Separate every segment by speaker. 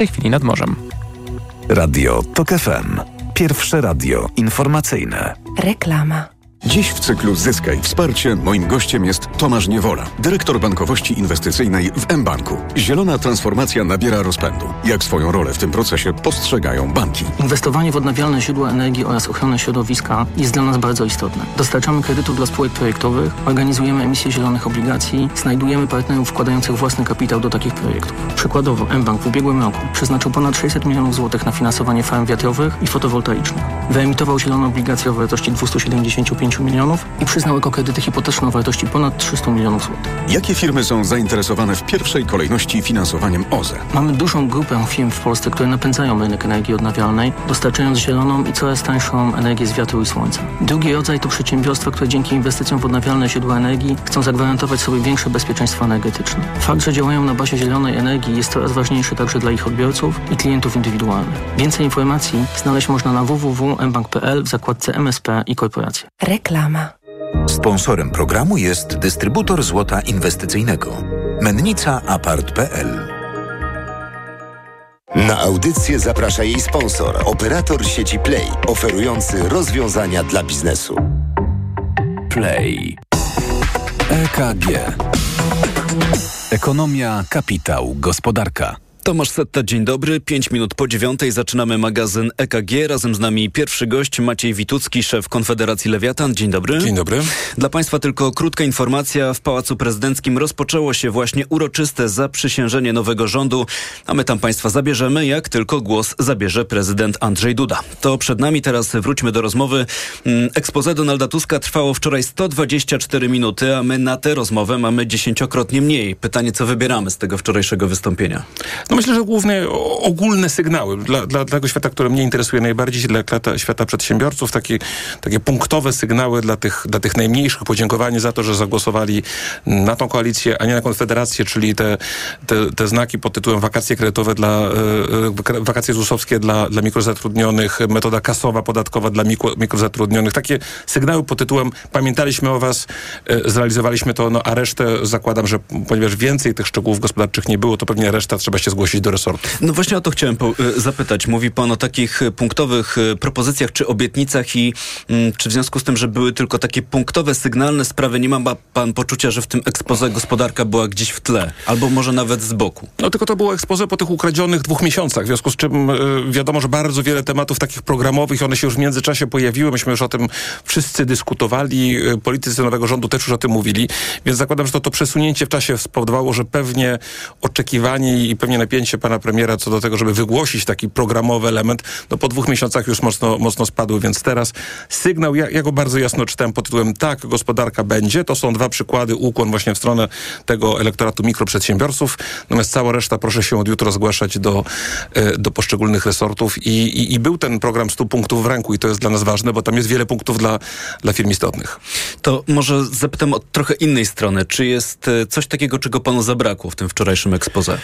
Speaker 1: tej chwili nad morzem.
Speaker 2: Radio TOK FM. Pierwsze radio informacyjne.
Speaker 3: Reklama.
Speaker 4: Dziś w cyklu Zyskaj Wsparcie moim gościem jest Tomasz Niewola, dyrektor bankowości inwestycyjnej w mBanku. Zielona transformacja nabiera rozpędu. Jak swoją rolę w tym procesie postrzegają banki?
Speaker 5: Inwestowanie w odnawialne źródła energii oraz ochronę środowiska jest dla nas bardzo istotne. Dostarczamy kredytów dla spółek projektowych, organizujemy emisję zielonych obligacji, znajdujemy partnerów wkładających własny kapitał do takich projektów. Przykładowo mBank w ubiegłym roku przeznaczył ponad 600 milionów złotych na finansowanie farm wiatrowych i fotowoltaicznych. Wyemitował zielone obligacje o wartości 275 milionów i przyznał ekokredyty hipoteczne o wartości ponad 300 milionów złotych.
Speaker 4: Jakie firmy są zainteresowane w pierwszej kolejności finansowaniem OZE?
Speaker 5: Mamy dużą grupę firm w Polsce, które napędzają rynek energii odnawialnej, dostarczając zieloną i coraz tańszą energię z wiatru i słońca. Drugi rodzaj to przedsiębiorstwa, które dzięki inwestycjom w odnawialne źródła energii chcą zagwarantować sobie większe bezpieczeństwo energetyczne. Fakt, że działają na bazie zielonej energii jest coraz ważniejszy także dla ich odbiorców i klientów indywidualnych. Więcej informacji znaleźć można na www.mbank.pl w zakładce MSP i korporacje.
Speaker 3: Reklama.
Speaker 2: Sponsorem programu jest dystrybutor złota inwestycyjnego. Mennica Apart.pl
Speaker 6: Na audycję zaprasza jej sponsor, operator sieci Play, oferujący rozwiązania dla biznesu.
Speaker 2: Play. EKG. Ekonomia, kapitał, gospodarka.
Speaker 7: Tomasz Setta, dzień dobry. Pięć minut po dziewiątej zaczynamy magazyn EKG. Razem z nami pierwszy gość Maciej Witucki, szef Konfederacji Lewiatan. Dzień dobry.
Speaker 8: Dzień dobry.
Speaker 7: Dla Państwa tylko krótka informacja. W Pałacu Prezydenckim rozpoczęło się właśnie uroczyste zaprzysiężenie nowego rządu, a my tam Państwa zabierzemy, jak tylko głos zabierze prezydent Andrzej Duda. To przed nami, teraz wróćmy do rozmowy. Expose Donalda Tuska trwało wczoraj 124 minuty, a my na tę rozmowę mamy dziesięciokrotnie mniej. Pytanie, co wybieramy z tego wczorajszego wystąpienia?
Speaker 8: No myślę, że główne ogólne sygnały dla, dla, dla tego świata, które mnie interesuje najbardziej, dla, dla świata przedsiębiorców, takie, takie punktowe sygnały dla tych, dla tych najmniejszych, podziękowanie za to, że zagłosowali na tą koalicję, a nie na Konfederację, czyli te, te, te znaki pod tytułem wakacje kredytowe dla, e, wakacje ZUS-owskie dla, dla mikrozatrudnionych, metoda kasowa, podatkowa dla mikro, mikrozatrudnionych. Takie sygnały pod tytułem pamiętaliśmy o was, e, zrealizowaliśmy to, no a resztę zakładam, że ponieważ więcej tych szczegółów gospodarczych nie było, to pewnie reszta trzeba się zgłosić do resortu.
Speaker 7: No właśnie o to chciałem zapytać. Mówi pan o takich punktowych propozycjach czy obietnicach i mm, czy w związku z tym, że były tylko takie punktowe, sygnalne sprawy, nie ma pan poczucia, że w tym ekspoze gospodarka była gdzieś w tle? Albo może nawet z boku?
Speaker 8: No tylko to było ekspoze po tych ukradzionych dwóch miesiącach, w związku z czym y, wiadomo, że bardzo wiele tematów takich programowych, one się już w międzyczasie pojawiły, myśmy już o tym wszyscy dyskutowali, politycy nowego rządu też już o tym mówili, więc zakładam, że to, to przesunięcie w czasie spowodowało, że pewnie oczekiwanie i pewnie napięcie pana premiera co do tego, żeby wygłosić taki programowy element, no po dwóch miesiącach już mocno, mocno spadły, więc teraz sygnał, ja, ja go bardzo jasno czytałem pod tytułem tak, gospodarka będzie, to są dwa przykłady, ukłon właśnie w stronę tego elektoratu mikroprzedsiębiorców, natomiast cała reszta proszę się od jutra zgłaszać do, do poszczególnych resortów. I, i, i był ten program 100 punktów w ręku i to jest dla nas ważne, bo tam jest wiele punktów dla, dla firm istotnych.
Speaker 7: To może zapytam od trochę innej strony, czy jest coś takiego, czego panu zabrakło w tym wczorajszym ekspoze?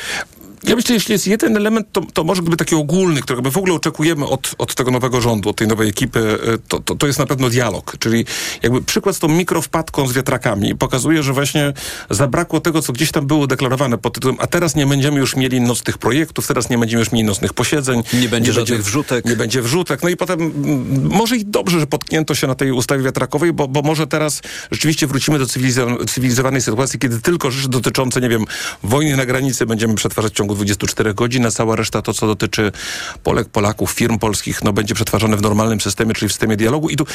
Speaker 8: Ja myślę, że jeśli jest jeden element, to, to może gdyby taki ogólny, którego my w ogóle oczekujemy od, od tego nowego rządu, od tej nowej ekipy, to, to, to jest na pewno dialog. Czyli jakby przykład z tą mikrowpadką z wiatrakami pokazuje, że właśnie zabrakło tego, co gdzieś tam było deklarowane pod tytułem, a teraz nie będziemy już mieli nocnych projektów, teraz nie będziemy już mieli nocnych posiedzeń.
Speaker 7: Nie będzie nie żadnych będzie, wrzutek.
Speaker 8: Nie będzie wrzutek. No i potem może i dobrze, że potknięto się na tej ustawie wiatrakowej, bo, bo może teraz rzeczywiście wrócimy do cywilizowanej sytuacji, kiedy tylko rzeczy dotyczące, nie wiem, wojny na granicy będziemy przetwarzać w ciągu 24 godzin, a cała reszta to, co dotyczy Polek, Polaków, firm polskich, no będzie przetwarzane w normalnym systemie, czyli w systemie dialogu. I tu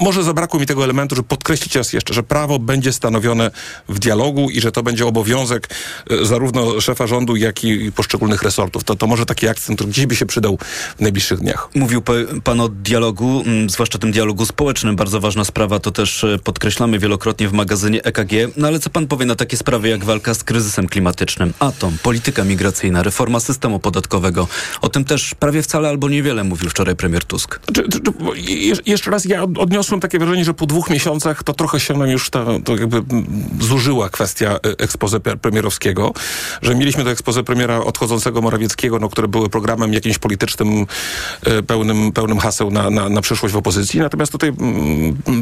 Speaker 8: może zabrakło mi tego elementu, żeby podkreślić raz jeszcze, że prawo będzie stanowione w dialogu i że to będzie obowiązek e, zarówno szefa rządu, jak i poszczególnych resortów. To, to może taki akcent, który gdzieś by się przydał w najbliższych dniach.
Speaker 7: Mówił pan o dialogu, mm, zwłaszcza tym dialogu społecznym. Bardzo ważna sprawa, to też e, podkreślamy wielokrotnie w magazynie EKG. No ale co pan powie na takie sprawy jak walka z kryzysem klimatycznym, atom, polityka migracyjna, reforma systemu podatkowego. O tym też prawie wcale albo niewiele mówił wczoraj premier Tusk.
Speaker 8: Czy, czy, jeszcze raz, ja odniosłem takie wrażenie, że po dwóch miesiącach to trochę się nam już ta, to jakby zużyła kwestia e, ekspoze premierowskiego, że mieliśmy to ekspoze premiera odchodzącego Morawieckiego, no, które były programem jakimś politycznym, e, pełnym, pełnym haseł na, na, na przyszłość w opozycji. Natomiast tutaj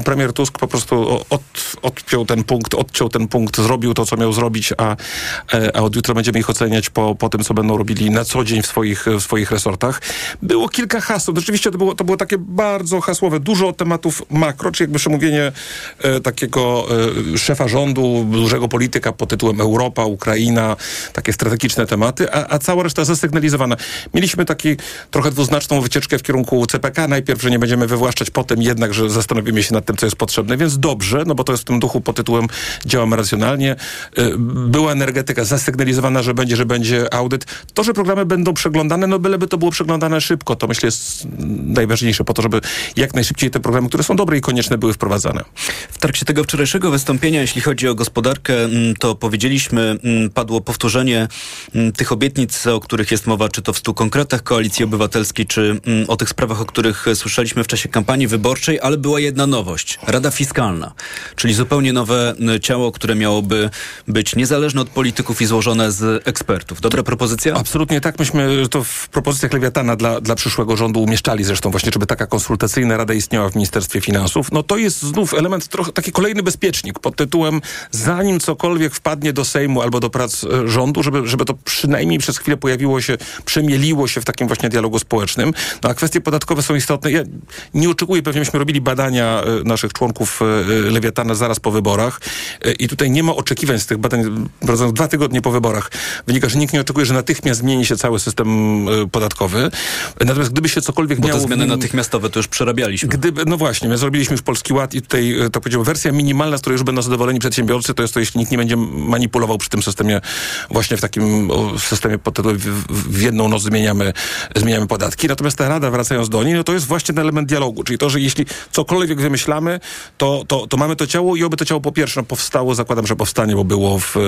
Speaker 8: premier Tusk po prostu od, odciął ten punkt, odciął ten punkt, zrobił to, co miał zrobić, a, e, a od jutra będziemy ich oceniać po po tym, co będą robili na co dzień w swoich, w swoich resortach. Było kilka haseł. Rzeczywiście to było, to było takie bardzo hasłowe. Dużo tematów makro, czy jakby przemówienie e, takiego e, szefa rządu, dużego polityka pod tytułem Europa, Ukraina, takie strategiczne tematy, a, a cała reszta zasygnalizowana. Mieliśmy taki trochę dwuznaczną wycieczkę w kierunku CPK. Najpierw, że nie będziemy wywłaszczać, potem jednak, że zastanowimy się nad tym, co jest potrzebne, więc dobrze, no bo to jest w tym duchu pod tytułem działamy racjonalnie. Y, była energetyka zasygnalizowana, że będzie, że będzie audyt. To, że programy będą przeglądane, no byleby to było przeglądane szybko, to myślę jest najważniejsze po to, żeby jak najszybciej te programy, które są dobre i konieczne, były wprowadzane.
Speaker 7: W trakcie tego wczorajszego wystąpienia, jeśli chodzi o gospodarkę, mm, to powiedzieliśmy, mm, padło powtórzenie mm, tych obietnic, o których jest mowa, czy to w stu konkretach Koalicji Obywatelskiej, czy o tych sprawach, o których słyszeliśmy w czasie kampanii wyborczej, ale była jedna nowość. Rada Fiskalna, czyli zupełnie nowe ciało, które miałoby być niezależne od polityków i złożone z ekspertów. Dobra propozycja?
Speaker 8: Absolutnie tak. Myśmy to w propozycjach Lewiatana dla, dla przyszłego rządu umieszczali zresztą właśnie, żeby taka konsultacyjna rada istniała w Ministerstwie Finansów. No to jest znów element trochę, taki kolejny bezpiecznik pod tytułem zanim cokolwiek wpadnie do Sejmu albo do prac e, rządu, żeby, żeby to przynajmniej przez chwilę pojawiło się, przemieliło się w takim właśnie dialogu społecznym. No a kwestie podatkowe są istotne. Ja nie oczekuję, pewnie myśmy robili badania e, naszych członków e, Lewiatana zaraz po wyborach i tutaj nie ma oczekiwań z tych badań prowadzonych dwa tygodnie po wyborach. Wynika, że nikt nie oczekuje, że natychmiast zmieni się cały system podatkowy. Natomiast gdyby się cokolwiek
Speaker 7: Bo
Speaker 8: miało...
Speaker 7: te zmiany natychmiastowe to już przerabialiśmy.
Speaker 8: Gdyby, no właśnie, my zrobiliśmy już Polski Ład i tutaj, to powiedziałbym, wersja minimalna, z której już będą zadowoleni przedsiębiorcy, to jest to, jeśli nikt nie będzie manipulował przy tym systemie, właśnie w takim systemie pod tytułem w, jedną noc zmieniamy, zmieniamy podatki. Natomiast ta rada, wracając do niej, no to jest właśnie ten element dialogu, czyli to, że jeśli cokolwiek wymyślamy, to, to, to mamy to ciało i oby to ciało po pierwsze no, powstało, zakładam, że powstanie, bo było w e,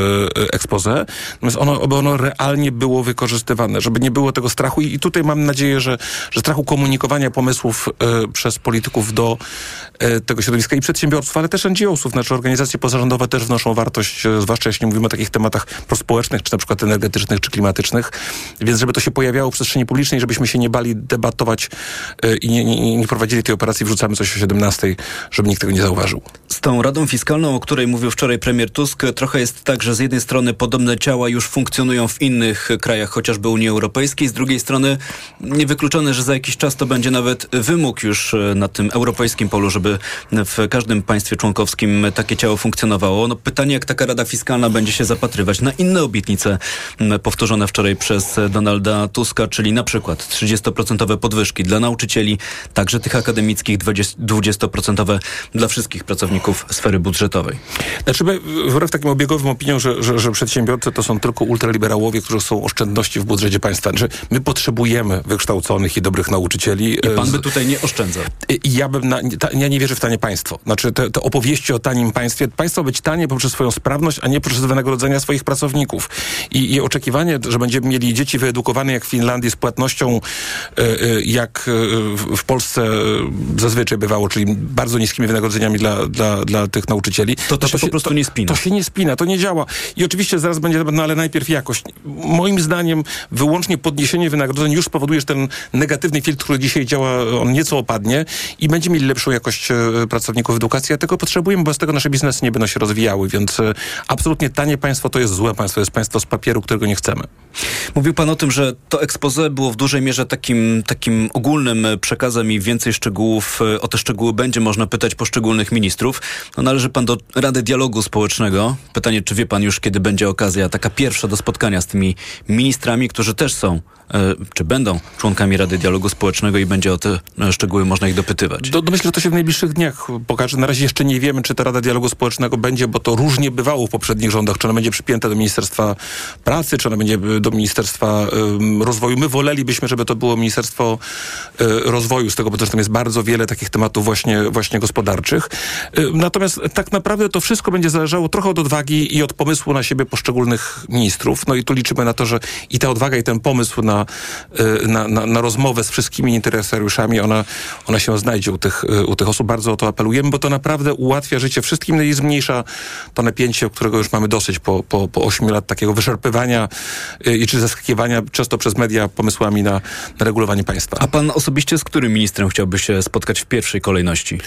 Speaker 8: expose, natomiast ono, oby ono realnie było wykorzystywane, żeby nie było tego strachu. I, tutaj mam nadzieję, że, że strachu komunikowania pomysłów e, przez polityków do e, tego środowiska i przedsiębiorców, ale też NGO-sów, znaczy organizacje pozarządowe też wnoszą wartość, e, zwłaszcza jeśli mówimy o takich tematach prospołecznych, czy na przykład energetycznych, czy klimatycznych, więc żeby to się pojawiało w przestrzeni publicznej, żebyśmy się nie bali debatować i nie, nie, nie prowadzili tej operacji, wrzucamy coś o 17, żeby nikt tego nie zauważył.
Speaker 7: Z tą Radą Fiskalną, o której mówił wczoraj premier Tusk, trochę jest tak, że z jednej strony podobne ciała już funkcjonują w innych krajach, chociażby Unii Europejskiej, z drugiej strony niewykluczone, że za jakiś czas to będzie nawet wymóg już e, na tym europejskim polu, żeby w każdym państwie członkowskim takie ciało funkcjonowało. No pytanie, jak taka Rada Fiskalna będzie się zapatrywać na inne obietnice powtórzone wczoraj przez Donalda Tuska, czyli na przykład 30% podwyżki dla nauczycieli, także tych akademickich, 20% dla wszystkich pracowników sfery budżetowej.
Speaker 8: Znaczy, wbrew takim obiegowym opiniom, że, że, że przedsiębiorcy to są tylko ultraliberałowie, którzy są oszczędności w budżecie państwa. Znaczy, my potrzebujemy wykształconych i dobrych nauczycieli.
Speaker 7: I pan by tutaj nie oszczędzał.
Speaker 8: Ja bym, na, ta, ja nie wierzę w tanie państwo. Znaczy, te, te opowieści o tanim państwie, państwo być tanie poprzez swoją sprawność, a nie poprzez wynagrodzenia swoich pracowników. I, i oczekiwanie, że będziemy mieli dzieci wyedukowane jak w Finlandii z płatnością, y, y, jak w Polsce zazwyczaj bywało, czyli bardzo niskimi wynagrodzeniami dla, dla, dla tych nauczycieli.
Speaker 7: To, to, to się, po prostu
Speaker 8: to,
Speaker 7: nie spina.
Speaker 8: To się nie spina, to nie działa. I oczywiście zaraz będzie, no ale najpierw jakość. Moim zdaniem wyłącznie podniesienie wynagrodzeń już spowoduje, że ten negatywny filtr, który dzisiaj działa, on nieco opadnie i będziemy mieli lepszą jakość pracowników edukacji, a tego potrzebujemy, bo bez tego nasze biznesy nie będą się rozwijały, więc absolutnie tanie państwo to jest złe państwo, jest państwo z papieru, którego nie chcemy.
Speaker 7: Mówił pan o tym, że to expose było w dużej mierze takim, takim ogólnym przekazem i więcej szczegółów, o te szczegóły będzie można pytać poszczególnych ministrów. No, należy pan do Rady Dialogu Społecznego. Pytanie, czy wie pan już, kiedy będzie okazja taka pierwsza do spotkania z tymi ministrami, którzy też są czy będą członkami Rady Dialogu Społecznego i będzie o te szczegóły można ich dopytywać?
Speaker 8: Do, myślę, że to się w najbliższych dniach pokaże. Na razie jeszcze nie wiemy, czy ta Rada Dialogu Społecznego będzie, bo to różnie bywało w poprzednich rządach. Czy ona będzie przypięta do Ministerstwa Pracy, czy ona będzie do Ministerstwa Rozwoju. My wolelibyśmy, żeby to było Ministerstwo um, Rozwoju, z tego powodu, że tam jest bardzo wiele takich tematów właśnie, właśnie gospodarczych. Um, natomiast tak naprawdę to wszystko będzie zależało trochę od odwagi i od pomysłu na siebie poszczególnych ministrów. No i tu liczymy na to, że i ta odwaga, i ten pomysł na na, na, na, na rozmowę z wszystkimi interesariuszami, ona, ona się znajdzie u tych, u tych osób. Bardzo o to apelujemy, bo to naprawdę ułatwia życie wszystkim no i zmniejsza to napięcie, którego już mamy dosyć po, po, po 8 lat takiego wyszarpywania i czy zaskakiwania często przez media pomysłami na, na regulowanie państwa.
Speaker 7: A pan osobiście z którym ministrem chciałby się spotkać w pierwszej kolejności?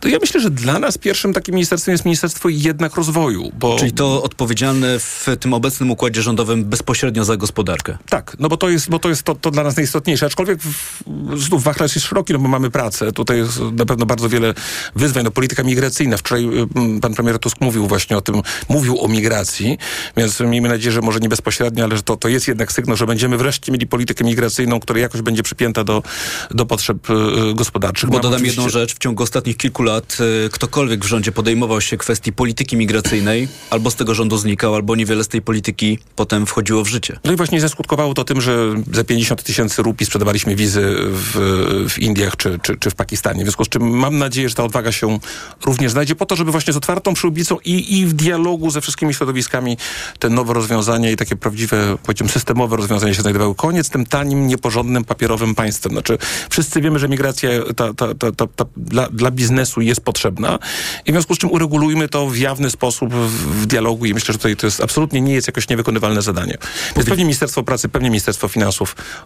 Speaker 8: To ja myślę, że dla nas pierwszym takim ministerstwem jest Ministerstwo jednak Rozwoju. Bo...
Speaker 7: Czyli to odpowiedzialne w tym obecnym układzie rządowym bezpośrednio za gospodarkę.
Speaker 8: Tak, no bo to jest, bo to, jest to, to dla nas najistotniejsze. Aczkolwiek w, znów wachlarz jest szeroki, no bo mamy pracę. Tutaj jest na pewno bardzo wiele wyzwań. No, polityka migracyjna. Wczoraj y, pan premier Tusk mówił właśnie o tym, mówił o migracji, więc miejmy nadzieję, że może nie bezpośrednio, ale że to, to jest jednak sygnał, że będziemy wreszcie mieli politykę migracyjną, która jakoś będzie przypięta do, do potrzeb y, gospodarczych.
Speaker 7: Bo Mam dodam oczywiście... jedną rzecz. W ciągu ostatnich kilku lat y, ktokolwiek w rządzie podejmował się kwestii polityki migracyjnej, albo z tego rządu znikał, albo niewiele z tej polityki potem wchodziło w życie.
Speaker 8: No i właśnie zaskutkowało to tym, że za 50 tysięcy rupii sprzedawaliśmy wizy w, w Indiach czy, czy, czy w Pakistanie. W związku z czym mam nadzieję, że ta odwaga się również znajdzie po to, żeby właśnie z otwartą przyłbicą i, i w dialogu ze wszystkimi środowiskami te nowe rozwiązania i takie prawdziwe, powiedziałbym, systemowe rozwiązania się znajdowały. Koniec tym tanim, nieporządnym, papierowym państwem. Znaczy, wszyscy wiemy, że migracja ta, ta, ta, dla, dla biznesu jest potrzebna i w związku z czym uregulujmy to w jawny sposób w, w dialogu i myślę, że tutaj to jest absolutnie nie jest jakoś niewykonywalne zadanie. Więc pewnie Ministerstwo Pracy, pewnie Ministerstwo Finansów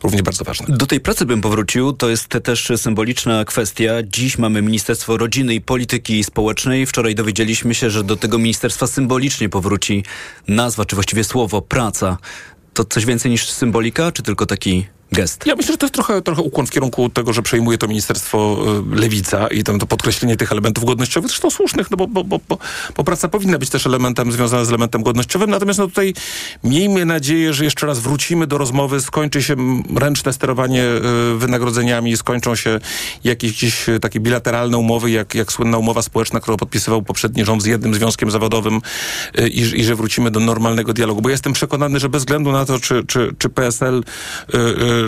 Speaker 8: równie bardzo ważne.
Speaker 7: Do tej pracy bym powrócił. To jest też symboliczna kwestia. Dziś mamy Ministerstwo Rodziny i Polityki Społecznej. Wczoraj dowiedzieliśmy się, że do tego ministerstwa symbolicznie powróci nazwa, czy właściwie słowo praca. To coś więcej niż symbolika, czy tylko taki gest.
Speaker 8: Ja myślę, że to jest trochę, trochę ukłon w kierunku tego, że przejmuje to ministerstwo y, Lewica i tam to podkreślenie tych elementów godnościowych, zresztą słusznych, no bo, bo, bo, bo, praca powinna być też elementem związanym z elementem godnościowym, natomiast no tutaj miejmy nadzieję, że jeszcze raz wrócimy do rozmowy, skończy się ręczne sterowanie y, wynagrodzeniami, skończą się jakieś gdzieś takie bilateralne umowy, jak, jak słynna umowa społeczna, którą podpisywał poprzedni rząd z jednym związkiem zawodowym y, i, i że wrócimy do normalnego dialogu, bo jestem przekonany, że bez względu na to, czy, czy, czy PSL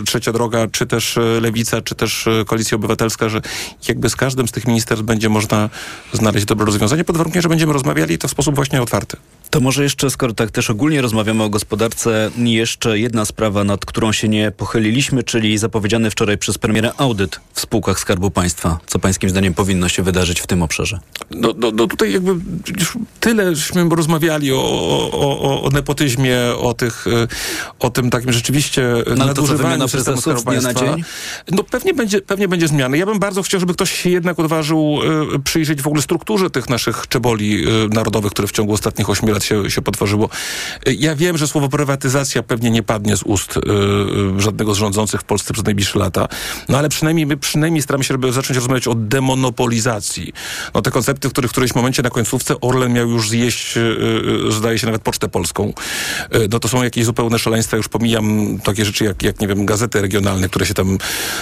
Speaker 8: Trzecia Droga, czy też e, Lewica, czy też e, Koalicja Obywatelska, że jakby z każdym z tych ministerstw będzie można znaleźć dobre rozwiązanie, pod warunkiem, że będziemy rozmawiali to w sposób właśnie otwarty.
Speaker 7: To może jeszcze, skoro tak też ogólnie rozmawiamy o gospodarce, jeszcze jedna sprawa, nad którą się nie pochyliliśmy, czyli zapowiedziany wczoraj przez premiera audyt w spółkach Skarbu Państwa. Co pańskim zdaniem powinno się wydarzyć w tym obszarze?
Speaker 8: No, no, no tutaj jakby już tyle żeśmy rozmawiali o, o, o, o nepotyzmie, o, tych, o tym takim rzeczywiście
Speaker 7: no, nadużywaniu systemu Skarbu Państwa. Na dzień?
Speaker 8: No pewnie będzie, pewnie będzie zmiany. Ja bym bardzo chciał, żeby ktoś się jednak odważył y, przyjrzeć w ogóle strukturze tych naszych czeboli y, narodowych, które w ciągu ostatnich ośmiu lat się, się potworzyło. Ja wiem, że słowo prywatyzacja pewnie nie padnie z ust yy, żadnego z rządzących w Polsce przez najbliższe lata, no ale przynajmniej my przynajmniej staramy się żeby zacząć rozmawiać o demonopolizacji. No te koncepty, w których w którymś momencie na końcówce Orlen miał już zjeść, zdaje się, nawet Pocztę Polską. No to są jakieś zupełne szaleństwa, już pomijam takie rzeczy jak, jak nie wiem, gazety regionalne, które się tam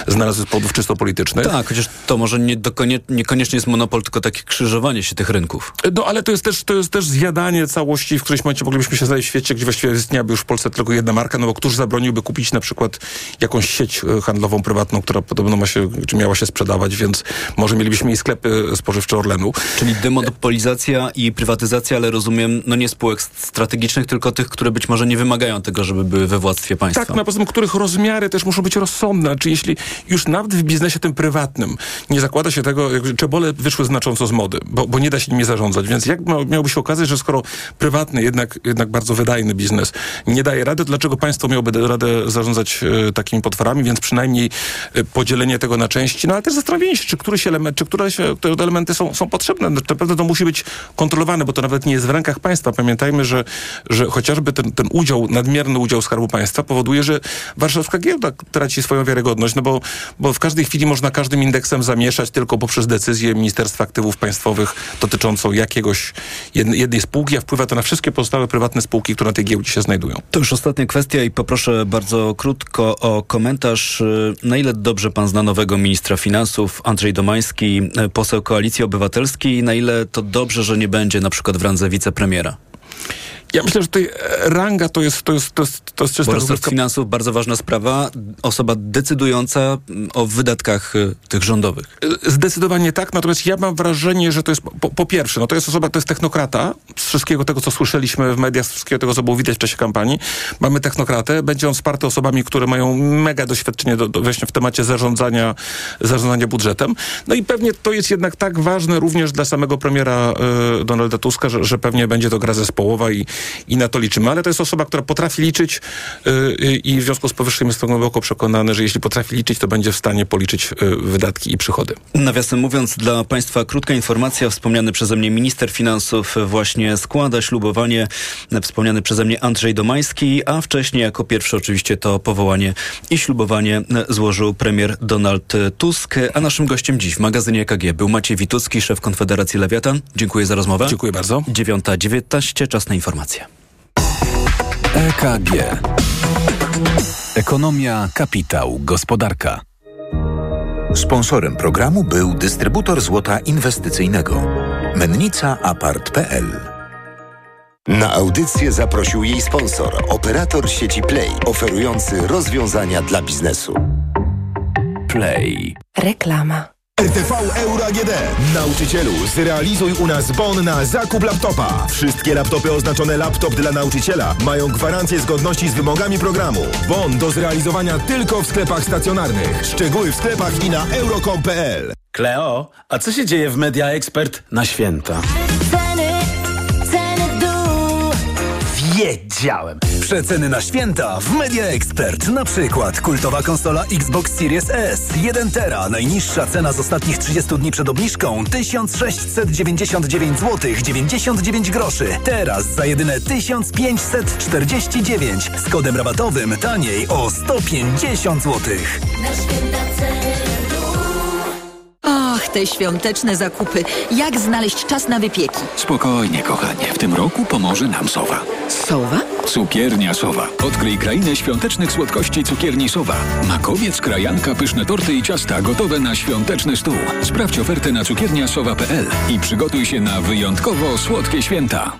Speaker 8: znalazły z powodów czysto politycznych.
Speaker 7: Tak, chociaż to może nie dokonie, niekoniecznie jest monopol, tylko takie krzyżowanie się tych rynków.
Speaker 8: No ale to jest też, to jest też zjadanie całości w którymś momencie moglibyśmy się znaleźć w świecie, gdzie właściwie istniałaby już w Polsce tylko jedna marka, no bo któż zabroniłby kupić na przykład jakąś sieć e, handlową prywatną, która podobno ma się, czy miała się sprzedawać, więc może mielibyśmy i sklepy spożywcze Orlenu.
Speaker 7: Czyli demonopolizacja i prywatyzacja, ale rozumiem, no nie spółek strategicznych, tylko tych, które być może nie wymagają tego, żeby były we władztwie państwa.
Speaker 8: Tak, na poza tym, których rozmiary też muszą być rozsądne. Czy jeśli już nawet w biznesie tym prywatnym nie zakłada się tego, czebole wyszły znacząco z mody, bo, bo nie da się nimi zarządzać, więc jak miałby się okazać, że skoro prywatny, jednak, jednak bardzo wydajny biznes nie daje rady, dlaczego państwo miałoby radę zarządzać e, takimi potworami, więc przynajmniej e, podzielenie tego na części, no ale też zastanowienie się, czy któryś element, czy któreś te elementy są, są potrzebne. No, naprawdę to musi być kontrolowane, bo to nawet nie jest w rękach państwa. Pamiętajmy, że, że chociażby ten, ten udział, nadmierny udział Skarbu Państwa powoduje, że warszawska giełda traci swoją wiarygodność, no bo, bo w każdej chwili można każdym indeksem zamieszać tylko poprzez decyzję Ministerstwa Aktywów Państwowych dotyczącą jakiegoś jednej, spółki, a wpływa to na wszystkie pozostałe prywatne spółki, które na tej giełdzie się znajdują.
Speaker 7: To już ostatnia kwestia i poproszę bardzo krótko o komentarz. Na ile dobrze pan zna nowego ministra finansów, Andrzej Domański, poseł Koalicji Obywatelskiej, na ile to dobrze, że nie będzie na przykład w randze wicepremiera?
Speaker 8: Ja myślę, że tutaj ranga to jest, to jest, to jest, to jest czysta
Speaker 7: Bo resort finansów, bardzo ważna sprawa, osoba decydująca o wydatkach y, tych rządowych.
Speaker 8: Zdecydowanie tak, natomiast ja mam wrażenie, że to jest po, po, pierwsze, no to jest osoba, to jest technokrata z wszystkiego tego, co słyszeliśmy w mediach, z wszystkiego tego, co było widać w czasie kampanii. Mamy technokratę, będzie on wsparty osobami, które mają mega doświadczenie do, do, właśnie w temacie zarządzania, zarządzania budżetem. No i pewnie to jest jednak tak ważne również dla samego premiera y, Donalda Tuska, że, że pewnie będzie to gra zespołowa i, i na to liczymy. Ale to jest osoba, która potrafi liczyć y, y, i w związku z powyższym jestem głęboko przekonany, że jeśli potrafi liczyć, to będzie w stanie policzyć y, wydatki i przychody.
Speaker 7: Nawiasem mówiąc, dla Państwa krótka informacja. Wspomniany przeze mnie minister finansów właśnie składa ślubowanie. Wspomniany przeze mnie Andrzej Domański, a wcześniej jako pierwszy oczywiście to powołanie i ślubowanie złożył premier Donald Tusk. A naszym gościem dziś w magazynie EKG był Maciej Witucki, szef Konfederacji Lewiatan. Dziękuję za rozmowę.
Speaker 8: Dziękuję bardzo.
Speaker 7: 9.19, czas na informacje.
Speaker 2: EKG. Ekonomia, kapitał, gospodarka. Sponsorem programu był dystrybutor złota inwestycyjnego. Mennica Apart.pl
Speaker 6: Na audycję zaprosił jej sponsor, operator sieci Play, oferujący rozwiązania dla biznesu.
Speaker 2: Play.
Speaker 1: Reklama.
Speaker 3: RTV Euro AGD. Nauczycielu, zrealizuj u nas bon na zakup laptopa. Wszystkie laptopy oznaczone laptop dla nauczyciela mają gwarancję zgodności z wymogami programu. Bon do zrealizowania tylko w sklepach stacjonarnych. Szczegóły w sklepach i na euro.com.pl.
Speaker 9: Kleo, a co się dzieje w Media Expert na święta?
Speaker 10: Ceny.
Speaker 9: Wiedziałem!
Speaker 11: Przeceny na święta w Media Expert. Na przykład kultowa konsola Xbox Series S. 1 tera. Najniższa cena z ostatnich 30 dni przed obniżką 1699 zł 99 groszy. Teraz za jedyne 1549 z kodem rabatowym taniej o 150 zł.
Speaker 10: Na święta ceny
Speaker 12: Och, te świąteczne zakupy. Jak znaleźć czas na wypieki?
Speaker 13: Spokojnie, kochanie. W tym roku pomoże nam Sowa.
Speaker 12: Sowa?
Speaker 13: Cukiernia Sowa. Odkryj krainę świątecznych słodkości cukierni Sowa. Makowiec, krajanka, pyszne torty i ciasta gotowe na świąteczny stół. Sprawdź ofertę na cukierniasowa.pl i przygotuj się na wyjątkowo słodkie święta.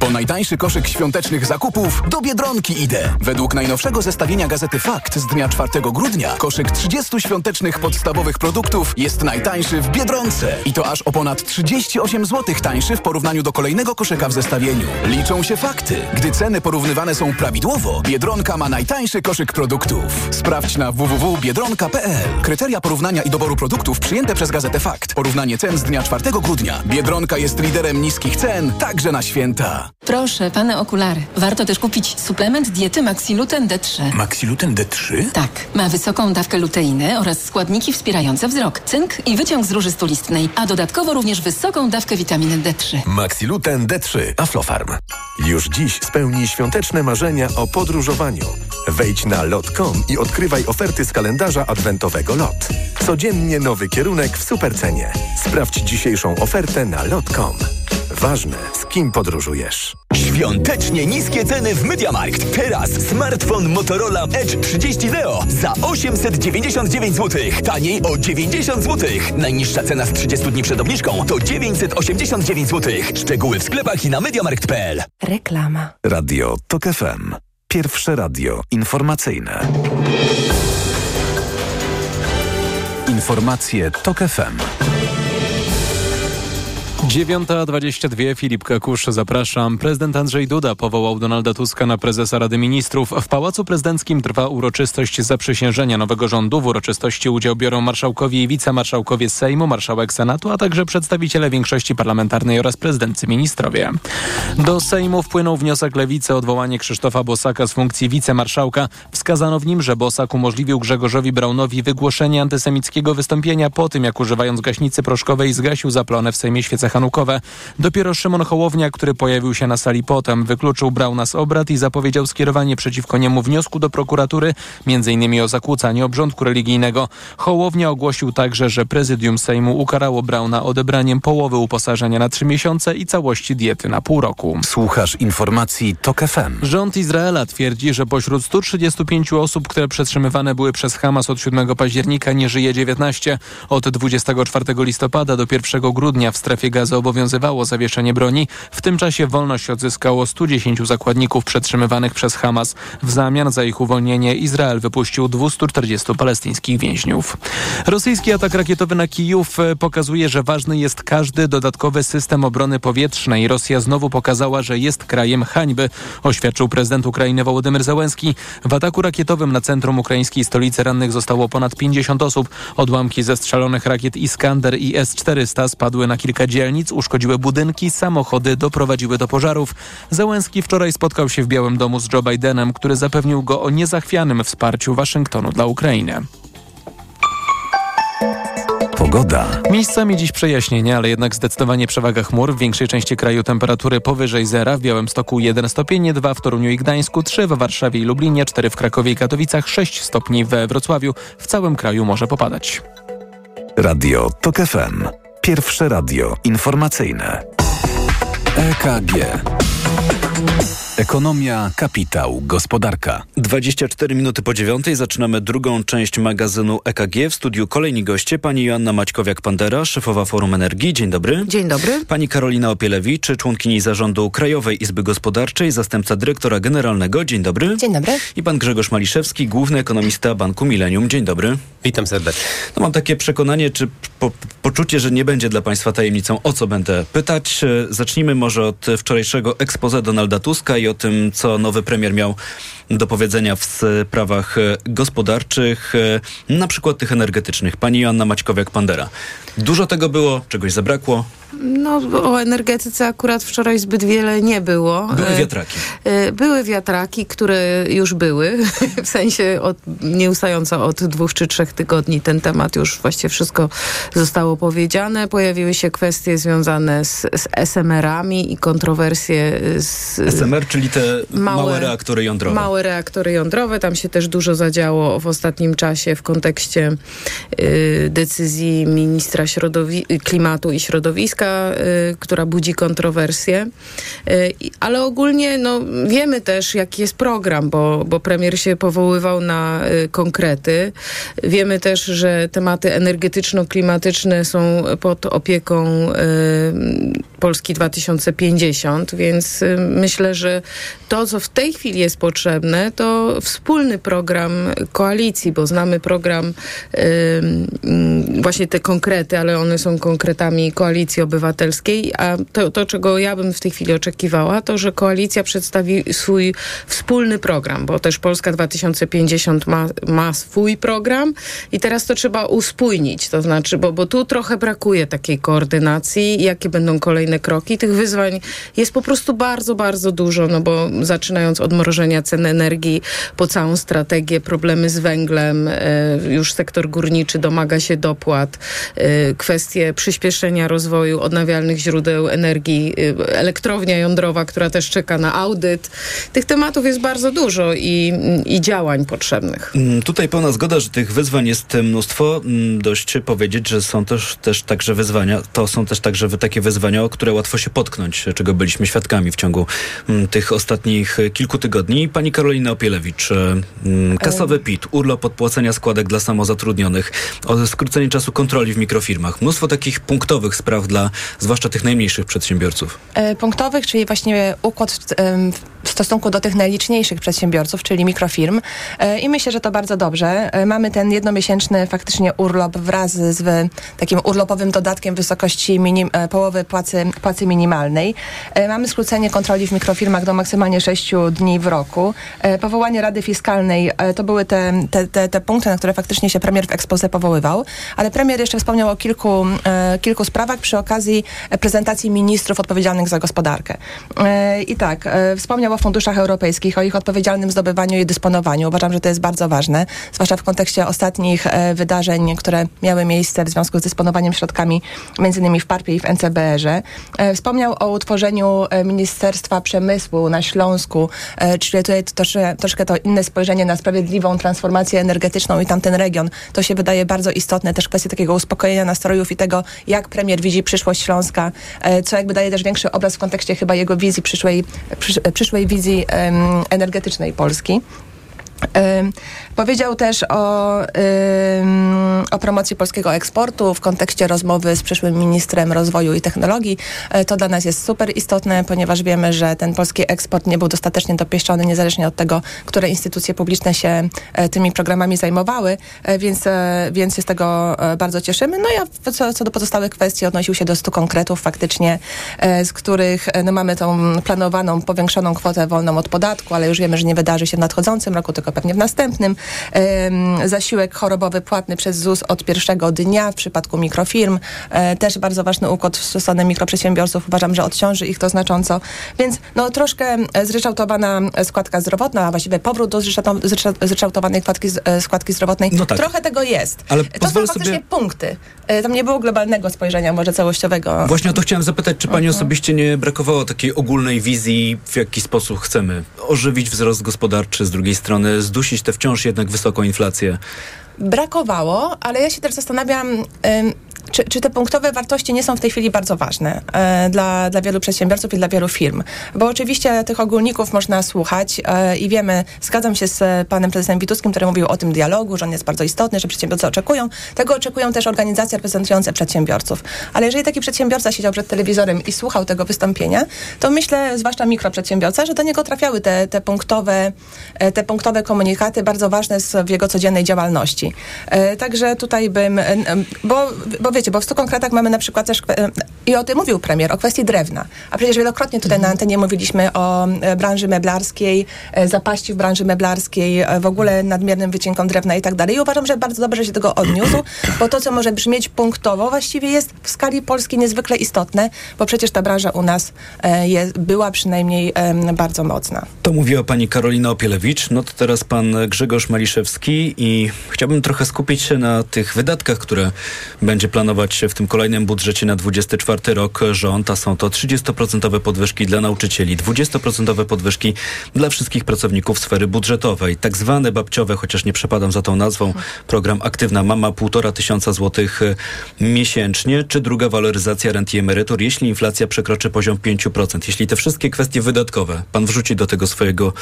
Speaker 14: Po najtańszy koszyk świątecznych zakupów do Biedronki idę. Według najnowszego zestawienia gazety Fakt z dnia 4 grudnia koszyk 30 świątecznych podstawowych produktów jest najtańszy w Biedronce. I to aż o ponad 38 zł tańszy w porównaniu do kolejnego koszyka w zestawieniu. Liczą się fakty. Gdy ceny porównywane są prawidłowo, Biedronka ma najtańszy koszyk produktów. Sprawdź na www.biedronka.pl. Kryteria porównania i doboru produktów przyjęte przez gazetę Fakt. Porównanie cen z dnia 4 grudnia. Biedronka jest liderem niskich cen, także na święta.
Speaker 15: Proszę, pane okulary. Warto też kupić suplement diety Maxiluten D3.
Speaker 11: Maxiluten D3?
Speaker 15: Tak. Ma wysoką dawkę luteiny oraz składniki wspierające wzrok, cynk i wyciąg z róży stulistnej, a dodatkowo również wysoką dawkę witaminy D3.
Speaker 16: Maxiluten D3 Aflofarm. Już dziś spełnij świąteczne marzenia o podróżowaniu. Wejdź na lot.com i odkrywaj oferty z kalendarza adwentowego LOT. Codziennie nowy kierunek w supercenie. Sprawdź dzisiejszą ofertę na lot.com. Ważne, z kim podróżujesz.
Speaker 17: Świątecznie niskie ceny w MediaMarkt. Teraz smartfon Motorola Edge 30 Neo za 899 zł. Taniej o 90 zł. Najniższa cena z 30 dni przed obniżką to 989 zł. Szczegóły w sklepach i na MediaMarkt.pl.
Speaker 1: Reklama.
Speaker 2: Radio TOK FM. Pierwsze radio informacyjne. Informacje TOK FM.
Speaker 18: 9.22 Filip Kakusz, zapraszam. Prezydent Andrzej Duda powołał Donalda Tuska na prezesa Rady Ministrów. W Pałacu Prezydenckim trwa uroczystość zaprzysiężenia nowego rządu. W uroczystości udział biorą marszałkowie i wicemarszałkowie Sejmu, marszałek Senatu, a także przedstawiciele większości parlamentarnej oraz prezydency ministrowie. Do Sejmu wpłynął wniosek Lewicy o odwołanie Krzysztofa Bosaka z funkcji wicemarszałka. Wskazano w nim, że Bosak umożliwił Grzegorzowi Braunowi wygłoszenie antysemickiego wystąpienia po tym, jak używając gaśnicy proszkowej zgasił zaplonę w Sejmie świecę Dopiero Szymon Hołownia, który pojawił się na sali potem, wykluczył Brauna z obrad i zapowiedział skierowanie przeciwko niemu wniosku do prokuratury, m.in. o zakłócanie obrządku religijnego. Hołownia ogłosił także, że prezydium Sejmu ukarało Brauna odebraniem połowy uposażenia na trzy miesiące i całości diety na pół roku.
Speaker 2: Słuchasz informacji TOK FM.
Speaker 18: Rząd Izraela twierdzi, że pośród 135 osób, które przetrzymywane były przez Hamas od 7 października nie żyje 19. Od 24 listopada do 1 grudnia w strefie gazy obowiązywało zawieszenie broni. W tym czasie wolność odzyskało 110 zakładników przetrzymywanych przez Hamas. W zamian za ich uwolnienie Izrael wypuścił 240 palestyńskich więźniów. Rosyjski atak rakietowy na Kijów e, pokazuje, że ważny jest każdy dodatkowy system obrony powietrznej. Rosja znowu pokazała, że jest krajem hańby, oświadczył prezydent Ukrainy Wołodymyr Zełenski. W ataku rakietowym na centrum ukraińskiej stolicy rannych zostało ponad 50 osób. Odłamki zestrzelonych rakiet Iskander i S-400 spadły na kilka dzielnic, uszkodziły budynki, samochody, doprowadziły do pożarów. Zełenski wczoraj spotkał się w Białym Domu z Joe Bidenem, który zapewnił go o niezachwianym wsparciu Waszyngtonu dla Ukrainy.
Speaker 2: Pogoda.
Speaker 18: Miejscami dziś przejaśnienie, ale jednak zdecydowanie przewaga chmur. W większej części kraju temperatury powyżej zera. W Białymstoku 1 stopień, 2 w Toruniu i Gdańsku, 3 w Warszawie i Lublinie, 4 w Krakowie i Katowicach, 6 stopni we Wrocławiu. W całym kraju może popadać.
Speaker 2: Radio TOK FM. Pierwsze radio informacyjne. EKG. Ekonomia, kapitał, gospodarka.
Speaker 7: 24 minuty po dziewiątej zaczynamy drugą część magazynu EKG. W studiu kolejni goście. Pani Joanna Maćkowiak-Pandera, szefowa Forum Energii. Dzień dobry.
Speaker 1: Dzień dobry.
Speaker 7: Pani Karolina Opielewicz, członkini zarządu Krajowej Izby Gospodarczej, zastępca dyrektora generalnego. Dzień dobry.
Speaker 1: Dzień dobry.
Speaker 7: I pan Grzegorz Maliszewski, główny ekonomista Banku Millennium. Dzień dobry.
Speaker 19: Witam serdecznie.
Speaker 7: No mam takie przekonanie, czy po, poczucie, że nie będzie dla państwa tajemnicą, o co będę pytać. E, Zacznijmy może od wczorajszego expose Donalda Tuska i o tym, co nowy premier miał do powiedzenia w sprawach e, gospodarczych, e, na przykład tych energetycznych. Pani Joanna Maćkowiak-Pandera. Dużo tego było, czegoś zabrakło.
Speaker 1: No, o energetyce akurat wczoraj zbyt wiele nie było.
Speaker 7: Były wiatraki.
Speaker 1: Były wiatraki, które już były, w sensie od, nieustająco od dwóch czy trzech tygodni ten temat już właściwie wszystko zostało powiedziane. Pojawiły się kwestie związane z, z SMR-ami i kontrowersje z...
Speaker 7: SMR, czyli te małe,
Speaker 1: Małe-
Speaker 7: reaktory jądrowe.
Speaker 1: Małe reaktory jądrowe. Tam się też dużo zadziało w ostatnim czasie w kontekście y, decyzji ministra klimatu i środowiska, y, która budzi kontrowersje. Y, ale ogólnie no, wiemy też, jaki jest program, bo, bo premier się powoływał na y, konkrety. Wiemy też, że tematy energetyczno-klimatyczne są pod opieką y, Polski 2050, więc y, myślę, że to, co w tej chwili jest potrzebne, to wspólny program koalicji, bo znamy program, y, y, właśnie te konkrety, ale one są konkretami koalicji obywatelskiej, a to, to, czego ja bym w tej chwili oczekiwała, to, że koalicja przedstawi swój wspólny program, bo też Polska 2050 ma, ma swój program i teraz to trzeba uspójnić, to znaczy, bo, bo tu trochę brakuje takiej koordynacji, jakie będą kolejne kroki. Tych wyzwań jest po prostu bardzo, bardzo dużo, no bo zaczynając od mrożenia cen energii, po całą strategię, problemy z węglem, e, już sektor górniczy domaga się dopłat, e, kwestie przyspieszenia rozwoju odnawialnych źródeł energii, e, elektrownia jądrowa, która też czeka na audyt. Tych tematów jest bardzo dużo i, i działań potrzebnych.
Speaker 7: Mm, Tutaj pełna zgoda, że tych wyzwań jest mnóstwo. Mm, Dość powiedzieć, że są też, też także wyzwania, to są też także takie wyzwania, o które łatwo się potknąć, czego byliśmy świadkami w ciągu mm, tych ostatnich e, kilku tygodni. Pani Karolina Opielewicz, e, mm, kasowy PIT, urlop odpłacenia składek dla samozatrudnionych, o skrócenie czasu kontroli w mikrofirmach. Mnóstwo takich punktowych spraw dla zwłaszcza tych najmniejszych przedsiębiorców.
Speaker 20: e, punktowych, czyli właśnie układ w, w stosunku do tych najliczniejszych przedsiębiorców, czyli mikrofirm. E, I myślę, że to bardzo dobrze. E, Mamy ten jednomiesięczny faktycznie urlop wraz z takim urlopowym dodatkiem w wysokości minim, e, połowy płacy, płacy minimalnej. Mamy skrócenie kontroli w mikrofirmach do maksymalnie 6 dni w roku. Powołanie Rady Fiskalnej to były te, te, te, te punkty, na które faktycznie się premier w expose powoływał. Ale premier jeszcze wspomniał o kilku, kilku sprawach przy okazji prezentacji ministrów odpowiedzialnych za gospodarkę. I tak, wspomniał o o funduszach europejskich, o ich odpowiedzialnym zdobywaniu i dysponowaniu. Uważam, że to jest bardzo ważne, zwłaszcza w kontekście ostatnich e, wydarzeń, które miały miejsce w związku z dysponowaniem środkami, innymi w PARP-ie i w NCBR-ze. E, wspomniał o utworzeniu e, Ministerstwa Przemysłu na Śląsku, czyli tutaj trosze, troszkę to inne spojrzenie na sprawiedliwą transformację energetyczną i tamten region. To się wydaje bardzo istotne, też kwestia takiego uspokojenia nastrojów i tego, jak premier widzi przyszłość Śląska, co jakby daje też większy obraz w kontekście chyba jego wizji przyszłej, przysz, wizji energetycznej Polski. Powiedział też o, o promocji polskiego eksportu w kontekście rozmowy z przyszłym ministrem rozwoju i technologii. E, To dla nas jest super istotne, ponieważ wiemy, że ten polski eksport nie był dostatecznie dopieszczony, niezależnie od tego, które instytucje publiczne się e, tymi programami zajmowały, e, więc, więc się z tego bardzo cieszymy. No ja co, co do pozostałych kwestii odnosił się do stu konkretów faktycznie, z których no, mamy tą planowaną, powiększoną kwotę wolną od podatku, ale już wiemy, że nie wydarzy się w nadchodzącym roku, tylko pewnie w następnym. Zasiłek chorobowy płatny przez ZUS od pierwszego dnia w przypadku mikrofirm. E, Też bardzo ważny układ w stronę mikroprzedsiębiorców. Uważam, że odciąży ich to znacząco. Więc no, troszkę e, zryczałtowana składka zdrowotna, a właściwie powrót do zryczałto- zrycza- zryczałtowanej składki, e, składki zdrowotnej.
Speaker 7: No tak.
Speaker 20: Trochę tego jest.
Speaker 7: Ale
Speaker 20: to są faktycznie
Speaker 7: sobie-
Speaker 20: punkty. Tam nie było globalnego spojrzenia, może całościowego.
Speaker 7: Właśnie o to chciałem zapytać, czy pani osobiście nie brakowało takiej ogólnej wizji, w jaki sposób chcemy ożywić wzrost gospodarczy, z drugiej strony zdusić tę wciąż jednak wysoką inflację?
Speaker 20: brakowało, ale ja się też zastanawiam, czy, czy te punktowe wartości nie są w tej chwili bardzo ważne e, dla, dla wielu przedsiębiorców i dla wielu firm. Bo oczywiście tych ogólników można słuchać e, i wiemy, zgadzam się z panem prezydentem Wituckim, który mówił o tym dialogu, że on jest bardzo istotny, że przedsiębiorcy oczekują. Tego oczekują też organizacje reprezentujące przedsiębiorców. Ale jeżeli taki przedsiębiorca siedział przed telewizorem i słuchał tego wystąpienia, to myślę, zwłaszcza mikroprzedsiębiorca, że do niego trafiały te, te, punktowe, e, te punktowe komunikaty, bardzo ważne w jego codziennej działalności. E, Także tutaj bym, e, bo, bo wiecie, bo w stu konkretach mamy na przykład też, e, i o tym mówił premier, o kwestii drewna. A przecież wielokrotnie tutaj na antenie mówiliśmy o e, branży meblarskiej, e, zapaści w branży meblarskiej, w ogóle nadmiernym wycinkom drewna i tak dalej. I uważam, że bardzo dobrze że się tego odniósł, bo to, co może brzmieć punktowo, właściwie jest w skali Polski niezwykle istotne, bo przecież ta branża u nas jest, była przynajmniej bardzo mocna.
Speaker 7: To mówiła pani Karolina Opielewicz, no to teraz pan Grzegorz Maliszewski i chciałbym trochę skupić się na tych wydatkach, które będzie w tym kolejnym budżecie na 24 rok rząd, a są to 30% podwyżki dla nauczycieli, 20% podwyżki dla wszystkich pracowników sfery budżetowej, tak zwane babciowe, chociaż nie przepadam za tą nazwą, program Aktywna Mama, półtora tysiąca złotych e, miesięcznie, czy druga waloryzacja rent i emerytur, jeśli inflacja przekroczy poziom 5%. Jeśli te wszystkie kwestie wydatkowe pan wrzuci do tego swojego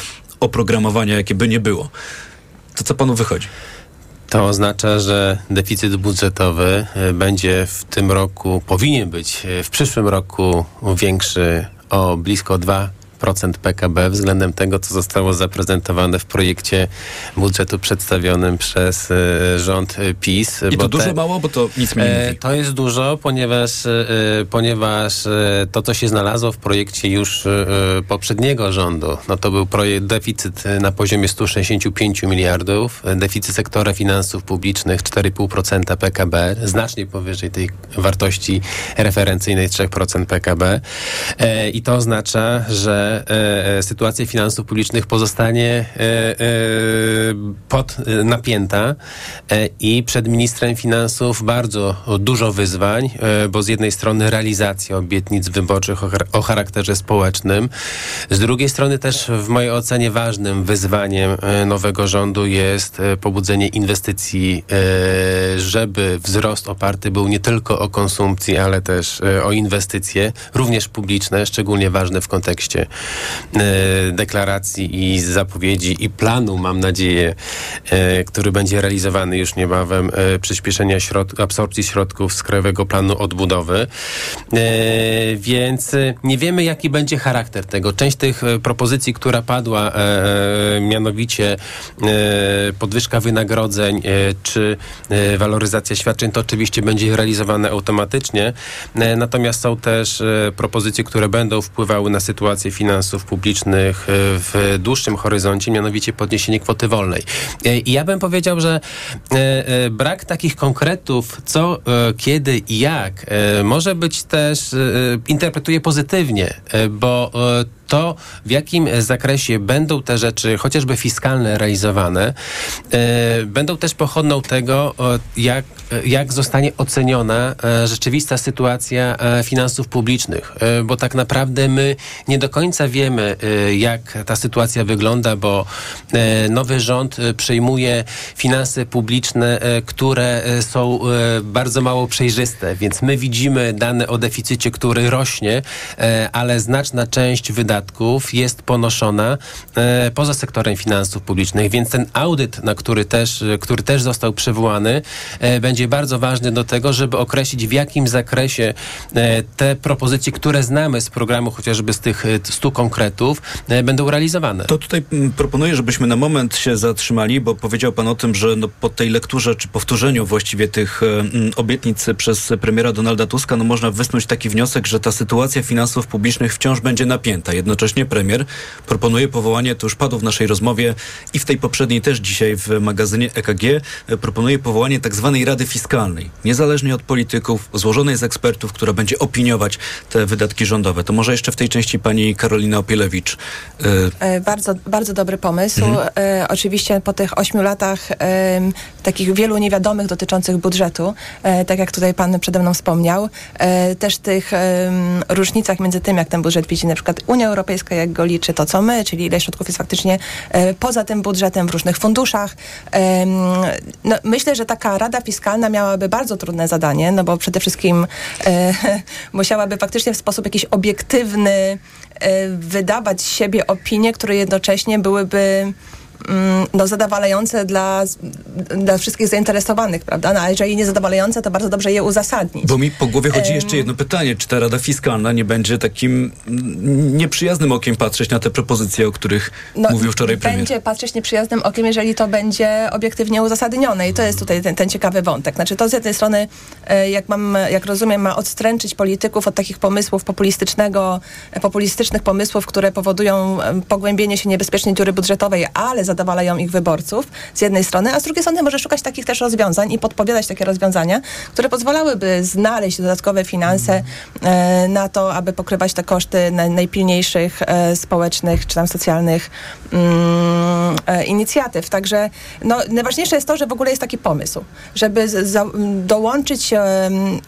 Speaker 7: oprogramowania, jakie by nie było, to co panu wychodzi?
Speaker 19: To oznacza, że deficyt budżetowy e, będzie w tym roku, powinien być e, w przyszłym roku większy o blisko 2%. PKB względem tego, co zostało zaprezentowane w projekcie budżetu przedstawionym przez e, rząd e, PiS.
Speaker 7: I to dużo
Speaker 19: te-
Speaker 7: mało, bo to nic mi nie
Speaker 19: E,
Speaker 7: mówi.
Speaker 19: To jest dużo, ponieważ, ponieważ to, co się znalazło w projekcie już poprzedniego rządu, no to był projekt deficyt na poziomie 165 miliardów, deficyt sektora finansów publicznych 4,5% PKB, znacznie powyżej tej wartości referencyjnej 3% PKB. I to oznacza, że e, e, sytuacja finansów publicznych pozostanie e, e, pod napięta i przed ministrem finansów bardzo dużo wyzwań, bo z jednej strony realizacja obietnic wyborczych o, char- o charakterze społecznym, z drugiej strony też w mojej ocenie ważnym wyzwaniem nowego rządu jest pobudzenie inwestycji, żeby wzrost oparty był nie tylko o konsumpcji, ale też o inwestycje, również publiczne, szczególnie ważne w kontekście deklaracji i zapowiedzi i planu, mam nadzieję, e, który będzie realizowany już niebawem, e, przyspieszenia środ- absorpcji środków z Krajowego Planu Odbudowy. E, więc e, nie wiemy, jaki będzie charakter tego. Część tych e, propozycji, która padła, e, e, mianowicie e, podwyżka wynagrodzeń e, czy e, waloryzacja świadczeń, to oczywiście będzie realizowane automatycznie. E, natomiast są też e, propozycje, które będą wpływały na sytuację finansów publicznych e, w dłuższym horyzoncie, mianowicie podniesienie kwoty wolnej. E, I ja bym powiedział, że e, brak takich konkretów, co, kiedy i jak, może być też, interpretuję pozytywnie, bo to w jakim zakresie będą te rzeczy, chociażby fiskalne, realizowane, e, będą też pochodną tego, jak, jak zostanie oceniona e, rzeczywista sytuacja e, finansów publicznych. Bo tak naprawdę my nie do końca wiemy, jak ta sytuacja wygląda, bo nowy rząd przejmuje finanse publiczne, które są bardzo mało przejrzyste, więc my widzimy dane o deficycie, który rośnie, ale znaczna część wydatków jest ponoszona e, poza sektorem finansów publicznych, więc ten audyt, na który też, e, który też został przywołany, e, będzie bardzo ważny do tego, żeby określić w jakim zakresie te propozycje, które znamy z programu, chociażby z tych e, 100 konkretów, będą realizowane.
Speaker 7: To tutaj mm, proponuję, żebyśmy na moment się zatrzymali, bo powiedział pan o tym, że no, po tej lekturze, czy powtórzeniu właściwie tych mm, obietnic przez premiera Donalda Tuska, no można wysnuć taki wniosek, że ta sytuacja finansów publicznych wciąż będzie napięta. Jednocześnie premier proponuje powołanie, to już padło w naszej rozmowie i w tej poprzedniej też dzisiaj w magazynie EKG, e, proponuje powołanie tak zwanej Rady Fiskalnej, niezależnej od polityków, złożonej z ekspertów, która będzie opiniować te wydatki rządowe. To może jeszcze w tej części pani Karolina Opielewicz. E,
Speaker 20: Bardzo, bardzo dobry pomysł.
Speaker 7: Mhm.
Speaker 20: E, oczywiście po tych ośmiu latach em, takich wielu niewiadomych dotyczących budżetu, tak jak tutaj pan przede mną wspomniał, też tych różnicach między tym, jak ten budżet widzi na przykład Unia Europejska, jak go liczy to, co my, czyli ile środków jest faktycznie e, poza tym budżetem w różnych funduszach. No, myślę, że taka Rada Fiskalna miałaby bardzo trudne zadanie, no bo przede wszystkim e, musiałaby faktycznie w sposób jakiś obiektywny e, wydawać z siebie opinie, które jednocześnie byłyby no, zadowalające dla, dla wszystkich zainteresowanych, prawda? No, a jeżeli niezadowalające, to bardzo dobrze je uzasadnić.
Speaker 7: Bo mi po głowie chodzi jeszcze jedno pytanie. Czy ta Rada Fiskalna nie będzie takim mm, nieprzyjaznym okiem patrzeć na te propozycje, o których
Speaker 20: No,
Speaker 7: mówił wczoraj premier?
Speaker 20: Będzie patrzeć nieprzyjaznym okiem, jeżeli to będzie obiektywnie uzasadnione i to jest tutaj ten, ten ciekawy wątek. Znaczy to z jednej strony, e, jak, mam, jak rozumiem, ma odstręczyć polityków od takich pomysłów populistycznego, populistycznych pomysłów, które powodują pogłębienie się niebezpiecznej dziury budżetowej, ale zadowalają ich wyborców z jednej strony, a z drugiej strony może szukać takich też rozwiązań i podpowiadać takie rozwiązania, które pozwalałyby znaleźć dodatkowe finanse e, na to, aby pokrywać te koszty na, najpilniejszych e, społecznych czy tam socjalnych mm, e, inicjatyw. Także no, najważniejsze jest to, że w ogóle jest taki pomysł, żeby za, dołączyć em,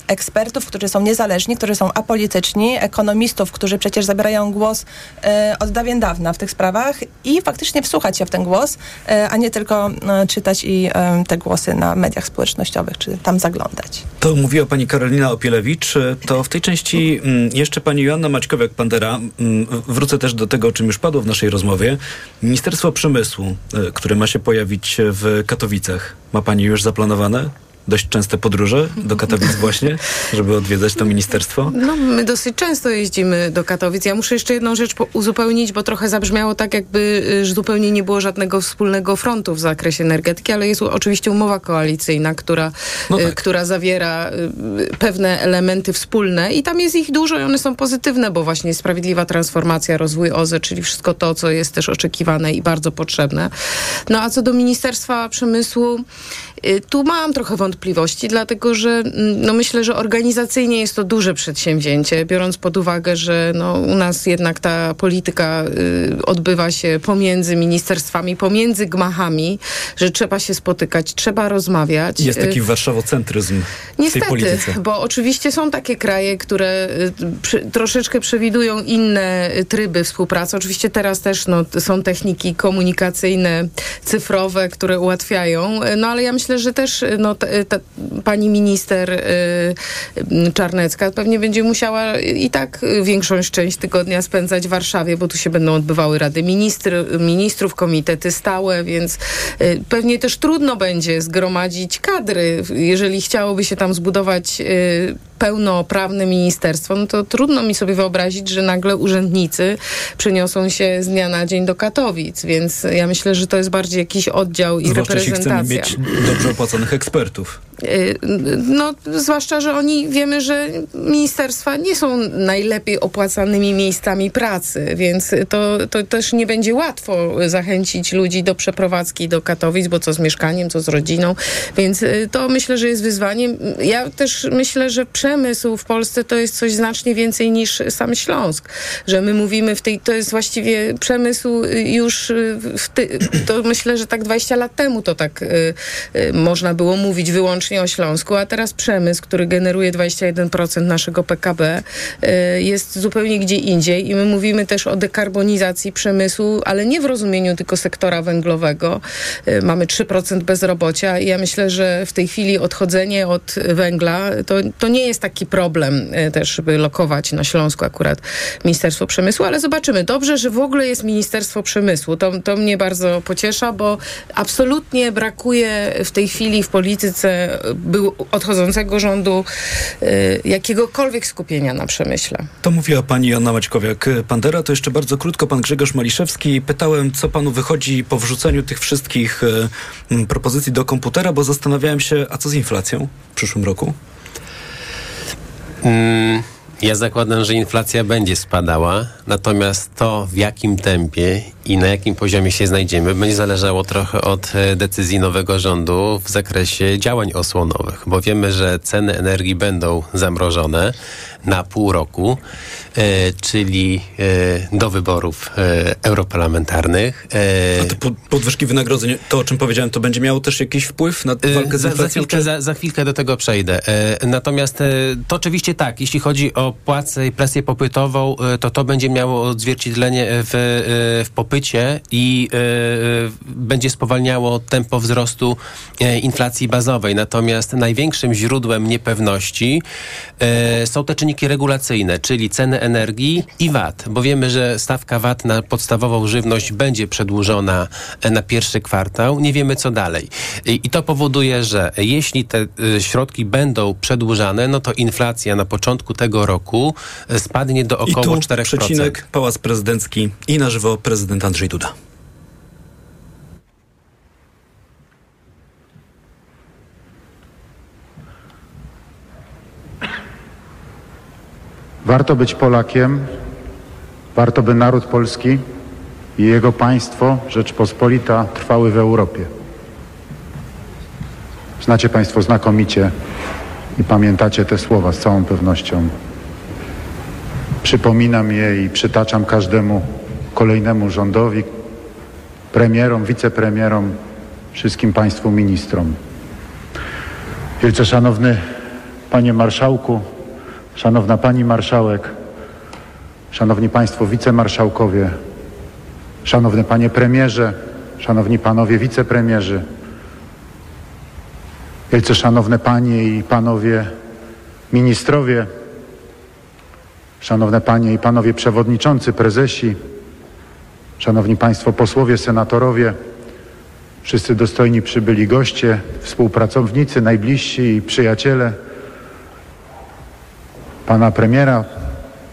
Speaker 20: ekspertów, którzy są niezależni, którzy są apolityczni, ekonomistów, którzy przecież zabierają głos e, od dawien dawna w tych sprawach i faktycznie wsłuchać się w ten głos, e, a nie tylko e, czytać i e, te głosy na mediach społecznościowych, czy tam zaglądać.
Speaker 7: To mówiła pani Karolina Opielewicz. To w tej części mm, jeszcze pani Joanna Maćkowiak-Pandera. mm, Wrócę też do tego, o czym już padło w naszej rozmowie. Ministerstwo Przemysłu, które ma się pojawić w Katowicach. Ma pani już zaplanowane? Dość częste podróże do Katowic właśnie, żeby odwiedzać to ministerstwo?
Speaker 1: No, my dosyć często jeździmy do Katowic. Ja muszę jeszcze jedną rzecz uzupełnić, bo trochę zabrzmiało tak, jakby y, zupełnie nie było żadnego wspólnego frontu w zakresie energetyki, ale jest oczywiście umowa koalicyjna, która, y, która zawiera y, pewne elementy wspólne i tam jest ich dużo i one są pozytywne, bo właśnie sprawiedliwa transformacja, rozwój OZE, czyli wszystko to, co jest też oczekiwane i bardzo potrzebne. No a co do Ministerstwa Przemysłu, tu mam trochę wątpliwości, dlatego że mm, no myślę, że organizacyjnie jest to duże przedsięwzięcie, biorąc pod uwagę, że no, u nas jednak ta polityka y, odbywa się pomiędzy ministerstwami, pomiędzy gmachami, że trzeba się spotykać, trzeba rozmawiać.
Speaker 7: Jest taki
Speaker 1: Y,
Speaker 7: warszawocentryzm w tej
Speaker 1: Niestety,
Speaker 7: polityce.
Speaker 1: bo oczywiście są takie kraje, które y, przy, troszeczkę przewidują inne tryby współpracy. Oczywiście teraz też no, są techniki komunikacyjne, cyfrowe, które ułatwiają, no ale ja myślę, że też no, ta, pani minister y, Czarnecka pewnie będzie musiała i tak większą część tygodnia spędzać w Warszawie, bo tu się będą odbywały rady ministry, ministrów, komitety stałe, więc y, pewnie też trudno będzie zgromadzić kadry. Jeżeli chciałoby się tam zbudować y, pełnoprawne ministerstwo, no to trudno mi sobie wyobrazić, że nagle urzędnicy przeniosą się z dnia na dzień do Katowic, więc ja myślę, że to jest bardziej jakiś oddział i
Speaker 7: Zwłaszcza jeśli chcemy
Speaker 1: reprezentacja.
Speaker 7: mieć dobrze opłaconych ekspertów.
Speaker 1: Y, no, zwłaszcza, że oni wiemy, że ministerstwa nie są najlepiej opłacanymi miejscami pracy, więc to, to też nie będzie łatwo zachęcić ludzi do przeprowadzki do Katowic, bo co z mieszkaniem, co z rodziną, więc y, to myślę, że jest wyzwaniem. Ja też myślę, że przemysł w Polsce to jest coś znacznie więcej niż sam Śląsk, że my mówimy w tej, to jest właściwie przemysł y, już ty, to myślę, że tak 20 lat temu to tak y, y, można było mówić wyłącznie o Śląsku, a teraz przemysł, który generuje 21% naszego PKB y, jest zupełnie gdzie indziej i my mówimy też o dekarbonizacji przemysłu, ale nie w rozumieniu tylko sektora węglowego. Y, Mamy 3% bezrobocia i ja myślę, że w tej chwili odchodzenie od węgla to, to nie jest taki problem y, też, żeby lokować na Śląsku akurat Ministerstwo Przemysłu, ale zobaczymy. Dobrze, że w ogóle jest Ministerstwo Przemysłu. To, to mnie bardzo pociesza, bo absolutnie brakuje w tej chwili w polityce y, był odchodzącego rządu y, jakiegokolwiek skupienia na przemyśle.
Speaker 7: To mówiła pani Joanna Maćkowiak-Pandera. To jeszcze bardzo krótko pan Grzegorz Maliszewski. Pytałem, co panu wychodzi po wrzuceniu tych wszystkich e, propozycji do komputera, bo zastanawiałem się, a co z inflacją w przyszłym roku?
Speaker 19: Mm, Ja zakładam, że inflacja będzie spadała, natomiast to w jakim tempie i na jakim poziomie się znajdziemy będzie zależało trochę od e, decyzji nowego rządu w zakresie działań osłonowych, bo wiemy, że ceny energii będą zamrożone na pół roku, e, czyli e, do wyborów e, europarlamentarnych.
Speaker 7: A te po- podwyżki wynagrodzeń, to o czym powiedziałem, to będzie miało też jakiś wpływ na walkę z
Speaker 19: za, za,
Speaker 7: inflacją?
Speaker 19: chwilkę, za, za chwilkę do tego przejdę. Natomiast to oczywiście tak, jeśli chodzi o płacę i presję popytową, to to będzie miało odzwierciedlenie w, w popycie i będzie spowalniało tempo wzrostu inflacji bazowej. Natomiast największym źródłem niepewności są te czynniki regulacyjne, czyli ceny energii i VAT, bo wiemy, że stawka VAT na podstawową żywność będzie przedłużona e, na pierwszy kwartał. Nie wiemy, co dalej. I, i to powoduje, że jeśli te y, środki będą przedłużane, no to inflacja na początku tego roku e, spadnie do
Speaker 7: I
Speaker 19: około
Speaker 7: tu
Speaker 19: 4%.
Speaker 7: przecinek, Pałac Prezydencki i na żywo prezydent Andrzej Duda.
Speaker 21: Warto być Polakiem, warto by naród polski i jego państwo, Rzeczpospolita, trwały w Europie. Znacie Państwo znakomicie i pamiętacie te słowa z całą pewnością. Przypominam je i przytaczam każdemu kolejnemu rządowi, premierom, wicepremierom, wszystkim Państwu ministrom. Wielce Szanowny Panie Marszałku, Szanowna Pani Marszałek, Szanowni Państwo Wicemarszałkowie, Szanowny Panie Premierze, Szanowni Panowie Wicepremierzy, Wielce Szanowne Panie i Panowie Ministrowie, Szanowne Panie i Panowie Przewodniczący, Prezesi, Szanowni Państwo Posłowie, Senatorowie, wszyscy dostojni przybyli goście, współpracownicy, najbliżsi i przyjaciele, Pana Premiera,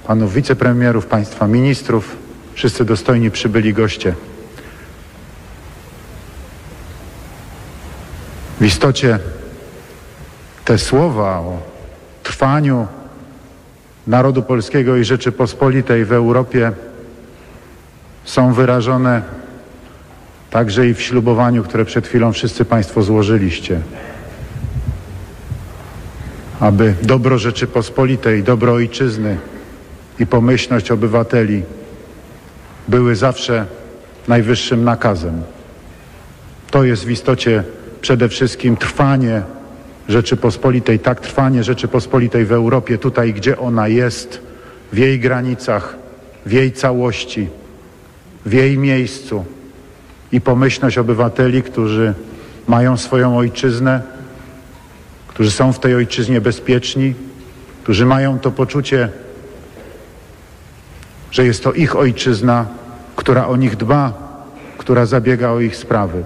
Speaker 21: Panów Wicepremierów, Państwa Ministrów, wszyscy dostojni przybyli goście. W istocie te słowa o trwaniu narodu polskiego i Rzeczypospolitej w Europie są wyrażone także i w ślubowaniu, które przed chwilą wszyscy Państwo złożyliście. Aby dobro Rzeczypospolitej, dobro Ojczyzny i pomyślność obywateli były zawsze najwyższym nakazem. To jest w istocie przede wszystkim trwanie Rzeczypospolitej, tak trwanie Rzeczypospolitej w Europie, tutaj gdzie ona jest, w jej granicach, w jej całości, w jej miejscu i pomyślność obywateli, którzy mają swoją ojczyznę, którzy są w tej ojczyźnie bezpieczni, którzy mają to poczucie, że jest to ich ojczyzna, która o nich dba, która zabiega o ich sprawy.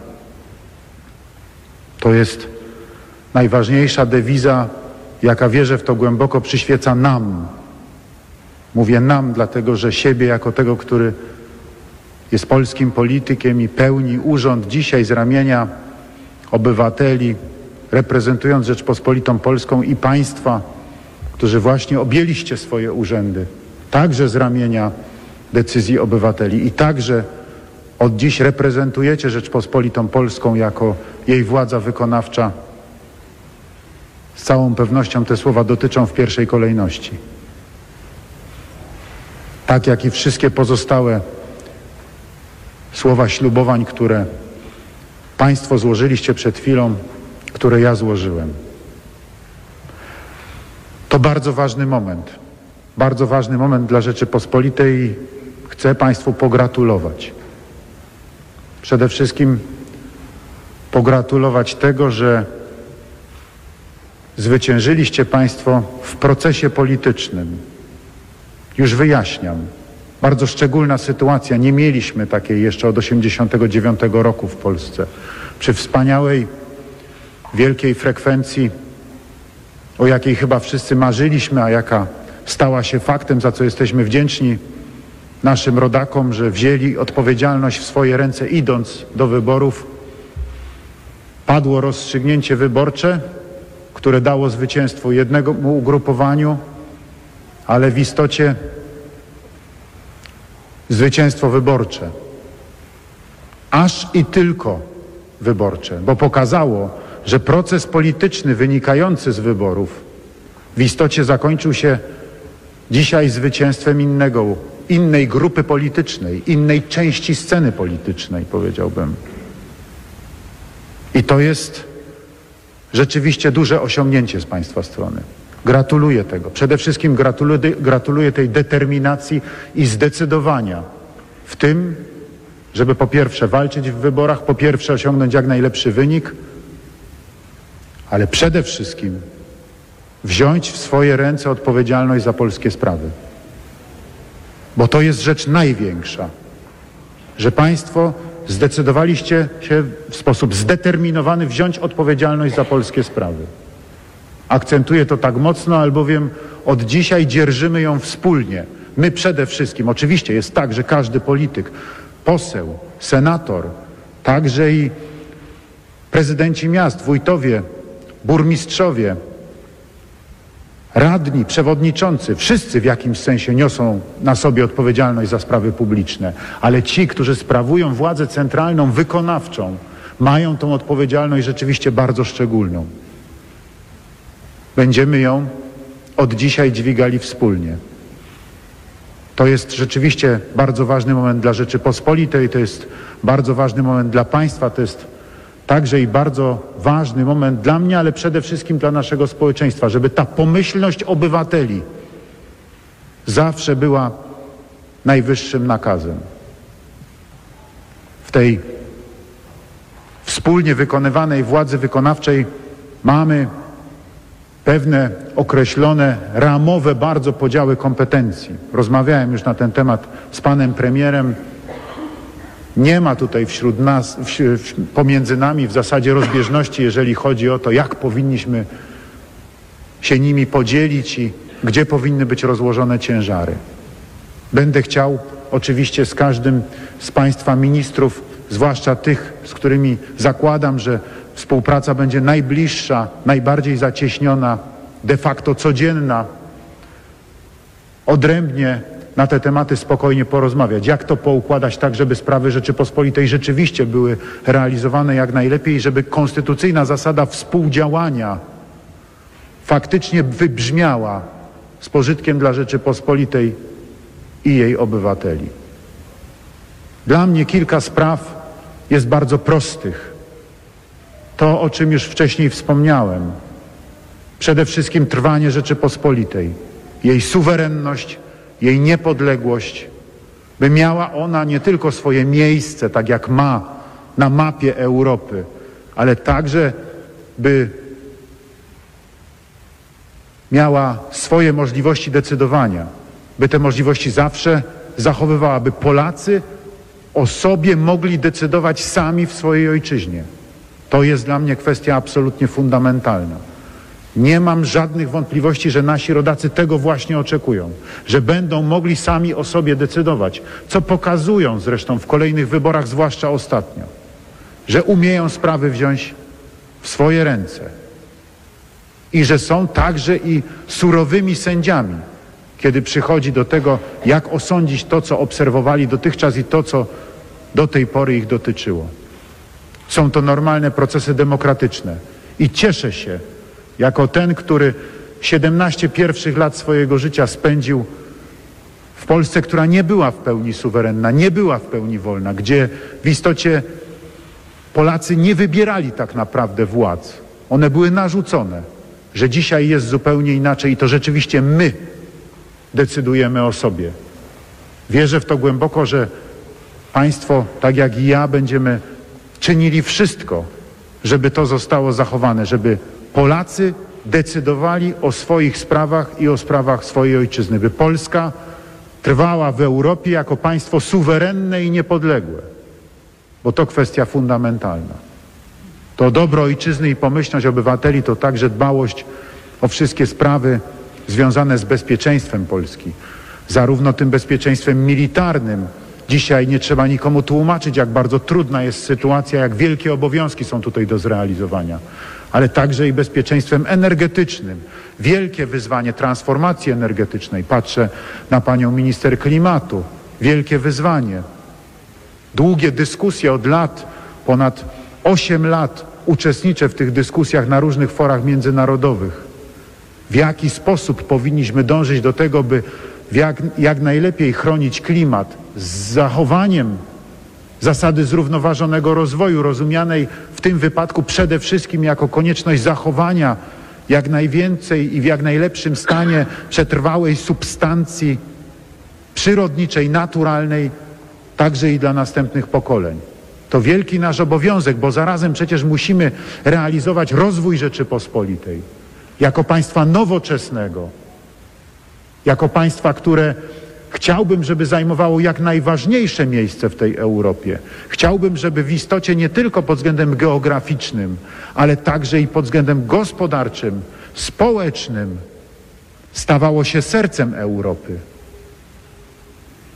Speaker 21: To jest najważniejsza dewiza, jaka wierzę w to głęboko, przyświeca nam. Mówię nam, dlatego że siebie jako tego, który jest polskim politykiem i pełni urząd dzisiaj z ramienia obywateli, reprezentując Rzeczpospolitą Polską i Państwa, którzy właśnie objęliście swoje urzędy, także z ramienia decyzji obywateli i także od dziś reprezentujecie Rzeczpospolitą Polską jako jej władza wykonawcza. Z całą pewnością te słowa dotyczą w pierwszej kolejności. Tak jak i wszystkie pozostałe słowa ślubowań, które Państwo złożyliście przed chwilą, które ja złożyłem. To bardzo ważny moment. Bardzo ważny moment dla Rzeczypospolitej i chcę Państwu pogratulować. Przede wszystkim pogratulować tego, że zwyciężyliście Państwo w procesie politycznym. Już wyjaśniam. Bardzo szczególna sytuacja. Nie mieliśmy takiej jeszcze od 1989 roku w Polsce. Przy wspaniałej, wielkiej frekwencji, o jakiej chyba wszyscy marzyliśmy, a jaka stała się faktem, za co jesteśmy wdzięczni naszym rodakom, że wzięli odpowiedzialność w swoje ręce idąc do wyborów. Padło rozstrzygnięcie wyborcze, które dało zwycięstwo jednemu ugrupowaniu, ale w istocie zwycięstwo wyborcze. Aż i tylko wyborcze, bo pokazało, że proces polityczny wynikający z wyborów w istocie zakończył się dzisiaj zwycięstwem innego, innej grupy politycznej, innej części sceny politycznej, powiedziałbym. I to jest rzeczywiście duże osiągnięcie z Państwa strony. Gratuluję tego. Przede wszystkim gratuluję, gratuluję tej determinacji i zdecydowania w tym, żeby po pierwsze walczyć w wyborach, po pierwsze osiągnąć jak najlepszy wynik, ale przede wszystkim wziąć w swoje ręce odpowiedzialność za polskie sprawy. Bo to jest rzecz największa, że Państwo zdecydowaliście się w sposób zdeterminowany wziąć odpowiedzialność za polskie sprawy. Akcentuję to tak mocno, albowiem od dzisiaj dzierżymy ją wspólnie. My przede wszystkim, oczywiście jest tak, że każdy polityk, poseł, senator, także i prezydenci miast, wójtowie, burmistrzowie, radni, przewodniczący, wszyscy w jakimś sensie niosą na sobie odpowiedzialność za sprawy publiczne, ale ci, którzy sprawują władzę centralną, wykonawczą, mają tą odpowiedzialność rzeczywiście bardzo szczególną. Będziemy ją od dzisiaj dźwigali wspólnie. To jest rzeczywiście bardzo ważny moment dla Rzeczypospolitej, to jest bardzo ważny moment dla państwa, to jest także i bardzo ważny moment dla mnie, ale przede wszystkim dla naszego społeczeństwa, żeby ta pomyślność obywateli zawsze była najwyższym nakazem. W tej wspólnie wykonywanej władzy wykonawczej mamy pewne określone, ramowe bardzo podziały kompetencji. Rozmawiałem już na ten temat z panem premierem. Nie ma tutaj wśród nas, pomiędzy nami w zasadzie rozbieżności, jeżeli chodzi o to, jak powinniśmy się nimi podzielić i gdzie powinny być rozłożone ciężary. Będę chciał oczywiście z każdym z Państwa ministrów, zwłaszcza tych, z którymi zakładam, że współpraca będzie najbliższa, najbardziej zacieśniona, de facto codzienna, odrębnie na te tematy spokojnie porozmawiać. Jak to poukładać tak, żeby sprawy Rzeczypospolitej rzeczywiście były realizowane jak najlepiej żeby konstytucyjna zasada współdziałania faktycznie wybrzmiała z pożytkiem dla Rzeczypospolitej i jej obywateli. Dla mnie kilka spraw jest bardzo prostych. To, o czym już wcześniej wspomniałem, przede wszystkim trwanie Rzeczypospolitej, jej suwerenność, jej niepodległość, by miała ona nie tylko swoje miejsce, tak jak ma na mapie Europy, ale także by miała swoje możliwości decydowania, by te możliwości zawsze zachowywała, by Polacy o sobie mogli decydować sami w swojej ojczyźnie. To jest dla mnie kwestia absolutnie fundamentalna. Nie mam żadnych wątpliwości, że nasi rodacy tego właśnie oczekują, że będą mogli sami o sobie decydować, co pokazują zresztą w kolejnych wyborach, zwłaszcza ostatnio, że umieją sprawy wziąć w swoje ręce i że są także i surowymi sędziami, kiedy przychodzi do tego, jak osądzić to, co obserwowali dotychczas i to, co do tej pory ich dotyczyło. Są to normalne procesy demokratyczne i cieszę się, jako ten, który 17 pierwszych lat swojego życia spędził w Polsce, która nie była w pełni suwerenna, nie była w pełni wolna, gdzie w istocie Polacy nie wybierali tak naprawdę władz. One były narzucone, że dzisiaj jest zupełnie inaczej i to rzeczywiście my decydujemy o sobie. Wierzę w to głęboko, że Państwo, tak jak i ja, będziemy czynili wszystko, żeby to zostało zachowane, żeby Polacy decydowali o swoich sprawach i o sprawach swojej ojczyzny, by Polska trwała w Europie jako państwo suwerenne i niepodległe, bo to kwestia fundamentalna. To dobro ojczyzny i pomyślność obywateli to także dbałość o wszystkie sprawy związane z bezpieczeństwem Polski, zarówno tym bezpieczeństwem militarnym. Dzisiaj nie trzeba nikomu tłumaczyć, jak bardzo trudna jest sytuacja, jak wielkie obowiązki są tutaj do zrealizowania, ale także i bezpieczeństwem energetycznym. Wielkie wyzwanie transformacji energetycznej. Patrzę na panią minister klimatu. Wielkie wyzwanie. Długie dyskusje od lat, ponad 8 lat uczestniczę w tych dyskusjach na różnych forach międzynarodowych. W jaki sposób powinniśmy dążyć do tego, by jak, jak najlepiej chronić klimat z zachowaniem zasady zrównoważonego rozwoju, rozumianej w tym wypadku przede wszystkim jako konieczność zachowania jak najwięcej i w jak najlepszym stanie przetrwałej substancji przyrodniczej, naturalnej, także i dla następnych pokoleń. To wielki nasz obowiązek, bo zarazem przecież musimy realizować rozwój Rzeczypospolitej jako państwa nowoczesnego, jako państwa, które chciałbym, żeby zajmowało jak najważniejsze miejsce w tej Europie. Chciałbym, żeby w istocie nie tylko pod względem geograficznym, ale także i pod względem gospodarczym, społecznym stawało się sercem Europy.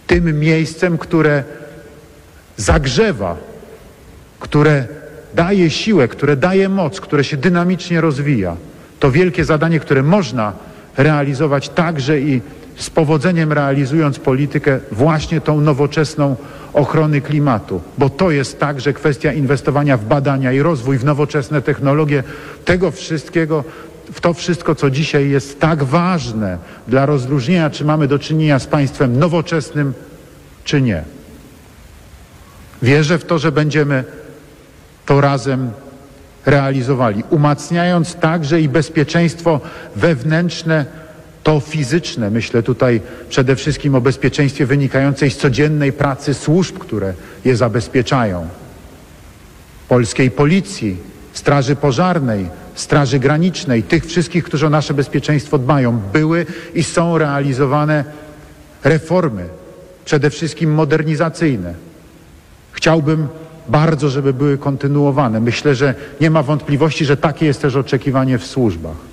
Speaker 21: Tym miejscem, które zagrzewa, które daje siłę, które daje moc, które się dynamicznie rozwija. To wielkie zadanie, które można realizować także i z powodzeniem realizując politykę właśnie tą nowoczesną ochrony klimatu, bo to jest także kwestia inwestowania w badania i rozwój, w nowoczesne technologie, tego wszystkiego, w to wszystko, co dzisiaj jest tak ważne dla rozróżnienia, czy mamy do czynienia z państwem nowoczesnym, czy nie. Wierzę w to, że będziemy to razem realizowali, umacniając także i bezpieczeństwo wewnętrzne, to fizyczne. Myślę tutaj przede wszystkim o bezpieczeństwie wynikającej z codziennej pracy służb, które je zabezpieczają. Polskiej Policji, Straży Pożarnej, Straży Granicznej, tych wszystkich, którzy o nasze bezpieczeństwo dbają. Były i są realizowane reformy, przede wszystkim modernizacyjne. Chciałbym bardzo, żeby były kontynuowane. Myślę, że nie ma wątpliwości, że takie jest też oczekiwanie w służbach.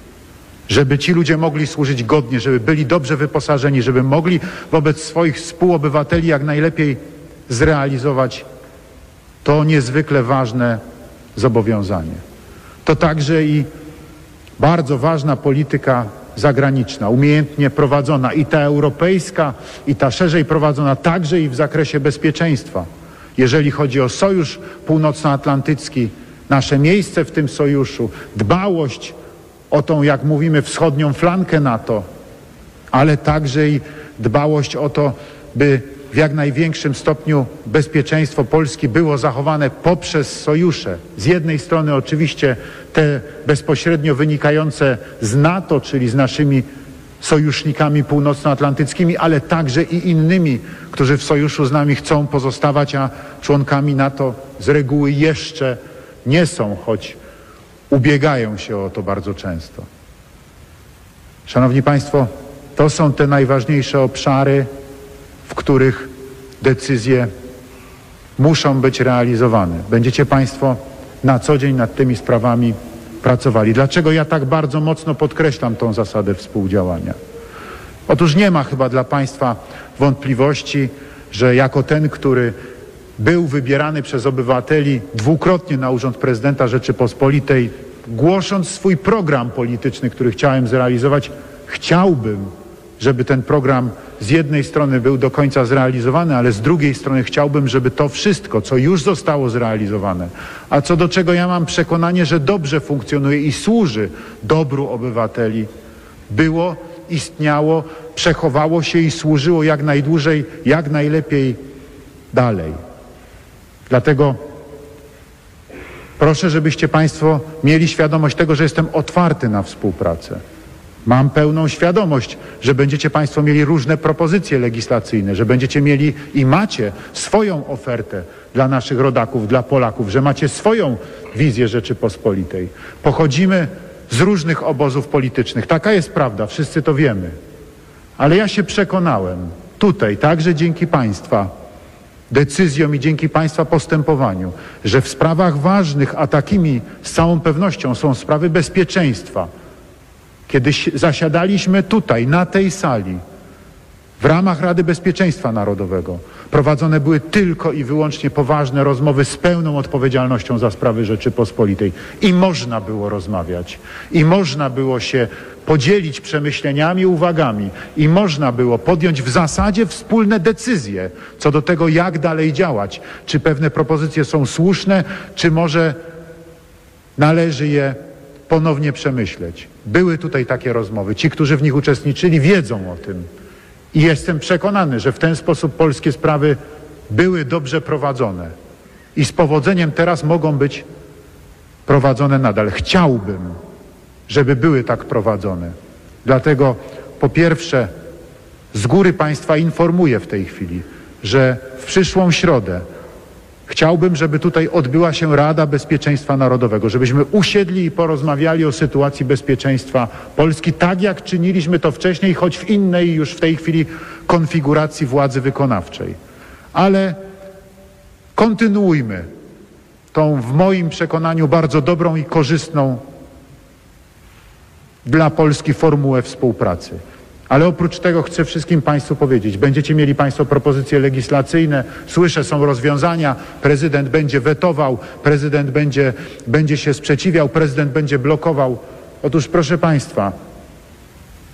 Speaker 21: Żeby ci ludzie mogli służyć godnie, żeby byli dobrze wyposażeni, żeby mogli wobec swoich współobywateli jak najlepiej zrealizować to niezwykle ważne zobowiązanie. To także i bardzo ważna polityka zagraniczna, umiejętnie prowadzona i ta europejska, i ta szerzej prowadzona także i w zakresie bezpieczeństwa jeżeli chodzi o Sojusz Północnoatlantycki, nasze miejsce w tym sojuszu, dbałość o tą, jak mówimy, wschodnią flankę NATO, ale także i dbałość o to, by w jak największym stopniu bezpieczeństwo Polski było zachowane poprzez sojusze. Z jednej strony oczywiście te bezpośrednio wynikające z NATO, czyli z naszymi sojusznikami północnoatlantyckimi, ale także i innymi, którzy w sojuszu z nami chcą pozostawać, a członkami NATO z reguły jeszcze nie są, choć ubiegają się o to bardzo często. Szanowni Państwo, to są te najważniejsze obszary, w których decyzje muszą być realizowane. Będziecie Państwo na co dzień nad tymi sprawami pracowali. Dlaczego ja tak bardzo mocno podkreślam tą zasadę współdziałania? Otóż nie ma chyba dla Państwa wątpliwości, że jako ten, który był wybierany przez obywateli dwukrotnie na urząd prezydenta Rzeczypospolitej, głosząc swój program polityczny, który chciałem zrealizować, chciałbym, żeby ten program z jednej strony był do końca zrealizowany, ale z drugiej strony chciałbym, żeby to wszystko, co już zostało zrealizowane, a co do czego ja mam przekonanie, że dobrze funkcjonuje i służy dobru obywateli, było, istniało, przechowało się i służyło jak najdłużej, jak najlepiej dalej. Dlatego proszę, żebyście Państwo mieli świadomość tego, że jestem otwarty na współpracę. Mam pełną świadomość, że będziecie Państwo mieli różne propozycje legislacyjne, że będziecie mieli i macie swoją ofertę dla naszych rodaków, dla Polaków, że macie swoją wizję Rzeczypospolitej. Pochodzimy z różnych obozów politycznych. Taka jest prawda, wszyscy to wiemy. Ale ja się przekonałem tutaj, także dzięki Państwa decyzjom i dzięki Państwa postępowaniu, że w sprawach ważnych, a takimi z całą pewnością są sprawy bezpieczeństwa, kiedy zasiadaliśmy tutaj, na tej sali, w ramach Rady Bezpieczeństwa Narodowego, prowadzone były tylko i wyłącznie poważne rozmowy z pełną odpowiedzialnością za sprawy Rzeczypospolitej. I można było rozmawiać, i można było się podzielić przemyśleniami, uwagami, i można było podjąć w zasadzie wspólne decyzje co do tego, jak dalej działać. Czy pewne propozycje są słuszne, czy może należy je ponownie przemyśleć. Były tutaj takie rozmowy. Ci, którzy w nich uczestniczyli, wiedzą o tym. I jestem przekonany, że w ten sposób polskie sprawy były dobrze prowadzone i z powodzeniem teraz mogą być prowadzone nadal. Chciałbym, żeby były tak prowadzone. Dlatego po pierwsze z góry Państwa informuję w tej chwili, że w przyszłą środę Chciałbym, żeby tutaj odbyła się Rada Bezpieczeństwa Narodowego, żebyśmy usiedli i porozmawiali o sytuacji bezpieczeństwa Polski, tak jak czyniliśmy to wcześniej, choć w innej już w tej chwili konfiguracji władzy wykonawczej. Ale kontynuujmy tą w moim przekonaniu bardzo dobrą i korzystną dla Polski formułę współpracy. Ale oprócz tego chcę wszystkim Państwu powiedzieć, będziecie mieli Państwo propozycje legislacyjne, słyszę, są rozwiązania, prezydent będzie wetował, prezydent będzie, będzie się sprzeciwiał, prezydent będzie blokował. Otóż proszę Państwa,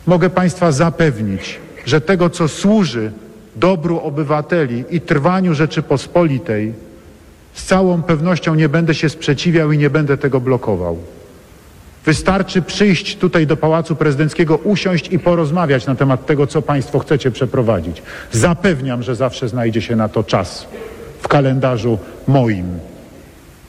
Speaker 21: mogę Państwa zapewnić, że tego, co służy dobru obywateli i trwaniu Rzeczypospolitej, z całą pewnością nie będę się sprzeciwiał i nie będę tego blokował. Wystarczy przyjść tutaj do Pałacu Prezydenckiego, usiąść i porozmawiać na temat tego, co Państwo chcecie przeprowadzić. Zapewniam, że zawsze znajdzie się na to czas w kalendarzu moim.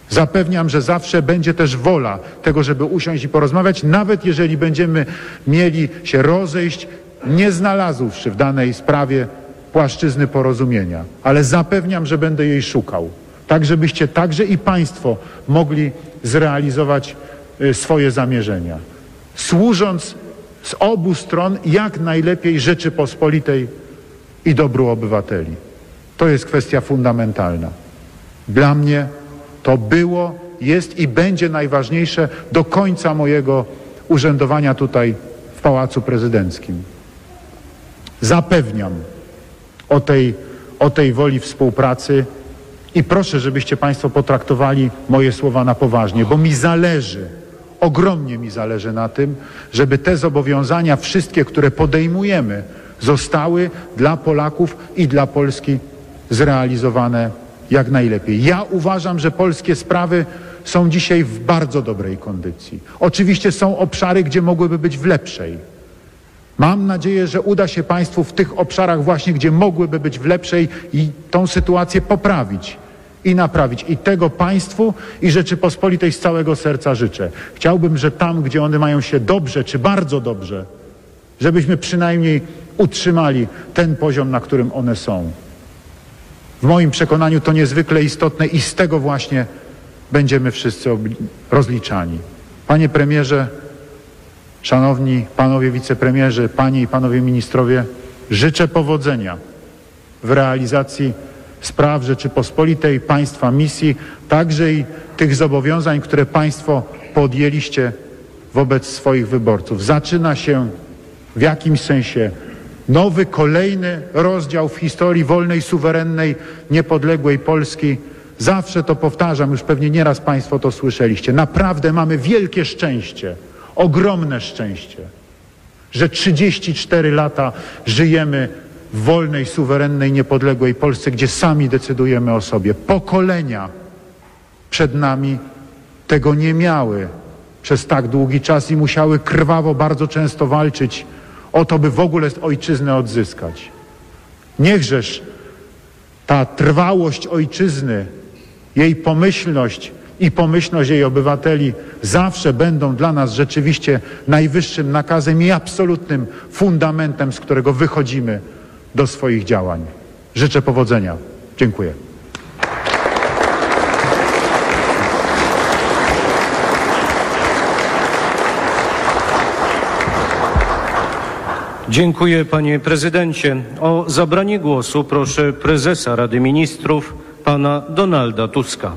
Speaker 21: Zapewniam, że zawsze będzie też wola tego, żeby usiąść i porozmawiać, nawet jeżeli będziemy mieli się rozejść, nie znalazłszy w danej sprawie płaszczyzny porozumienia. Ale zapewniam, że będę jej szukał. Tak, żebyście także i Państwo mogli zrealizować swoje zamierzenia. Służąc z obu stron jak najlepiej Rzeczypospolitej i dobru obywateli. To jest kwestia fundamentalna. Dla mnie to było, jest i będzie najważniejsze do końca mojego urzędowania tutaj w Pałacu Prezydenckim. Zapewniam o tej, o tej woli współpracy i proszę, żebyście Państwo potraktowali moje słowa na poważnie, bo mi zależy, ogromnie mi zależy na tym, żeby te zobowiązania, wszystkie, które podejmujemy, zostały dla Polaków i dla Polski zrealizowane jak najlepiej. Ja uważam, że polskie sprawy są dzisiaj w bardzo dobrej kondycji. Oczywiście są obszary, gdzie mogłyby być w lepszej. Mam nadzieję, że uda się Państwu w tych obszarach właśnie, gdzie mogłyby być w lepszej i tą sytuację poprawić i naprawić. I tego Państwu i Rzeczypospolitej z całego serca życzę. Chciałbym, że tam, gdzie one mają się dobrze czy bardzo dobrze, żebyśmy przynajmniej utrzymali ten poziom, na którym one są. W moim przekonaniu to niezwykle istotne i z tego właśnie będziemy wszyscy rozliczani. Panie premierze, szanowni panowie wicepremierzy, panie i panowie ministrowie, życzę powodzenia w realizacji spraw Rzeczypospolitej, państwa misji, także i tych zobowiązań, które państwo podjęliście wobec swoich wyborców. Zaczyna się w jakimś sensie nowy, kolejny rozdział w historii wolnej, suwerennej, niepodległej Polski. Zawsze to powtarzam, już pewnie nieraz Państwo to słyszeliście. Naprawdę mamy wielkie szczęście, ogromne szczęście, że 34 lata żyjemy w wolnej, suwerennej, niepodległej Polsce, gdzie sami decydujemy o sobie. Pokolenia przed nami tego nie miały przez tak długi czas i musiały krwawo bardzo często walczyć o to, by w ogóle ojczyznę odzyskać. Niechżeż ta trwałość ojczyzny, jej pomyślność i pomyślność jej obywateli zawsze będą dla nas rzeczywiście najwyższym nakazem i absolutnym fundamentem, z którego wychodzimy do swoich działań. Życzę powodzenia. Dziękuję.
Speaker 22: Dziękuję panie prezydencie. O zabranie głosu proszę prezesa Rady Ministrów pana Donalda Tuska.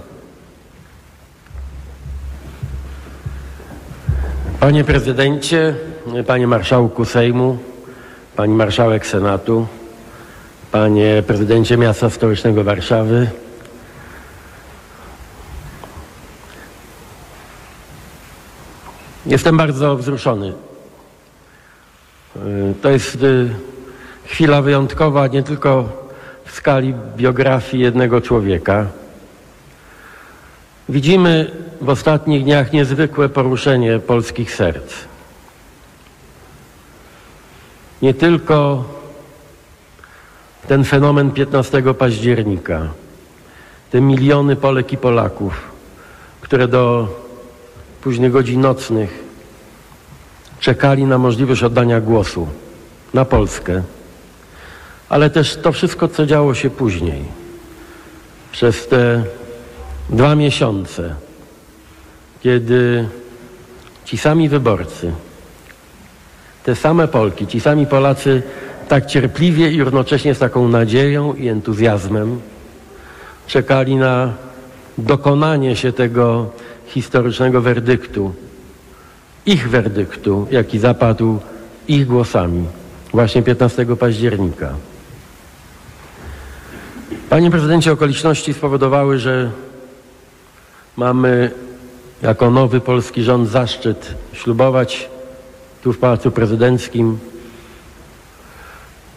Speaker 23: Panie prezydencie, panie marszałku Sejmu, pani marszałek Senatu, panie prezydencie miasta stołecznego Warszawy, Jestem bardzo wzruszony. Y, To jest y, chwila wyjątkowa nie tylko w skali biografii jednego człowieka. Widzimy w ostatnich dniach niezwykłe poruszenie polskich serc. Nie tylko ten fenomen 15 października, te miliony Polek i Polaków, które do późnych godzin nocnych czekali na możliwość oddania głosu na Polskę, ale też to wszystko, co działo się później, przez te dwa miesiące, kiedy ci sami wyborcy, te same Polki, ci sami Polacy tak cierpliwie i równocześnie z taką nadzieją i entuzjazmem czekali na dokonanie się tego historycznego werdyktu, ich werdyktu, jaki zapadł ich głosami właśnie 15 października. Panie prezydencie, okoliczności spowodowały, że mamy jako nowy polski rząd zaszczyt ślubować tu w Pałacu Prezydenckim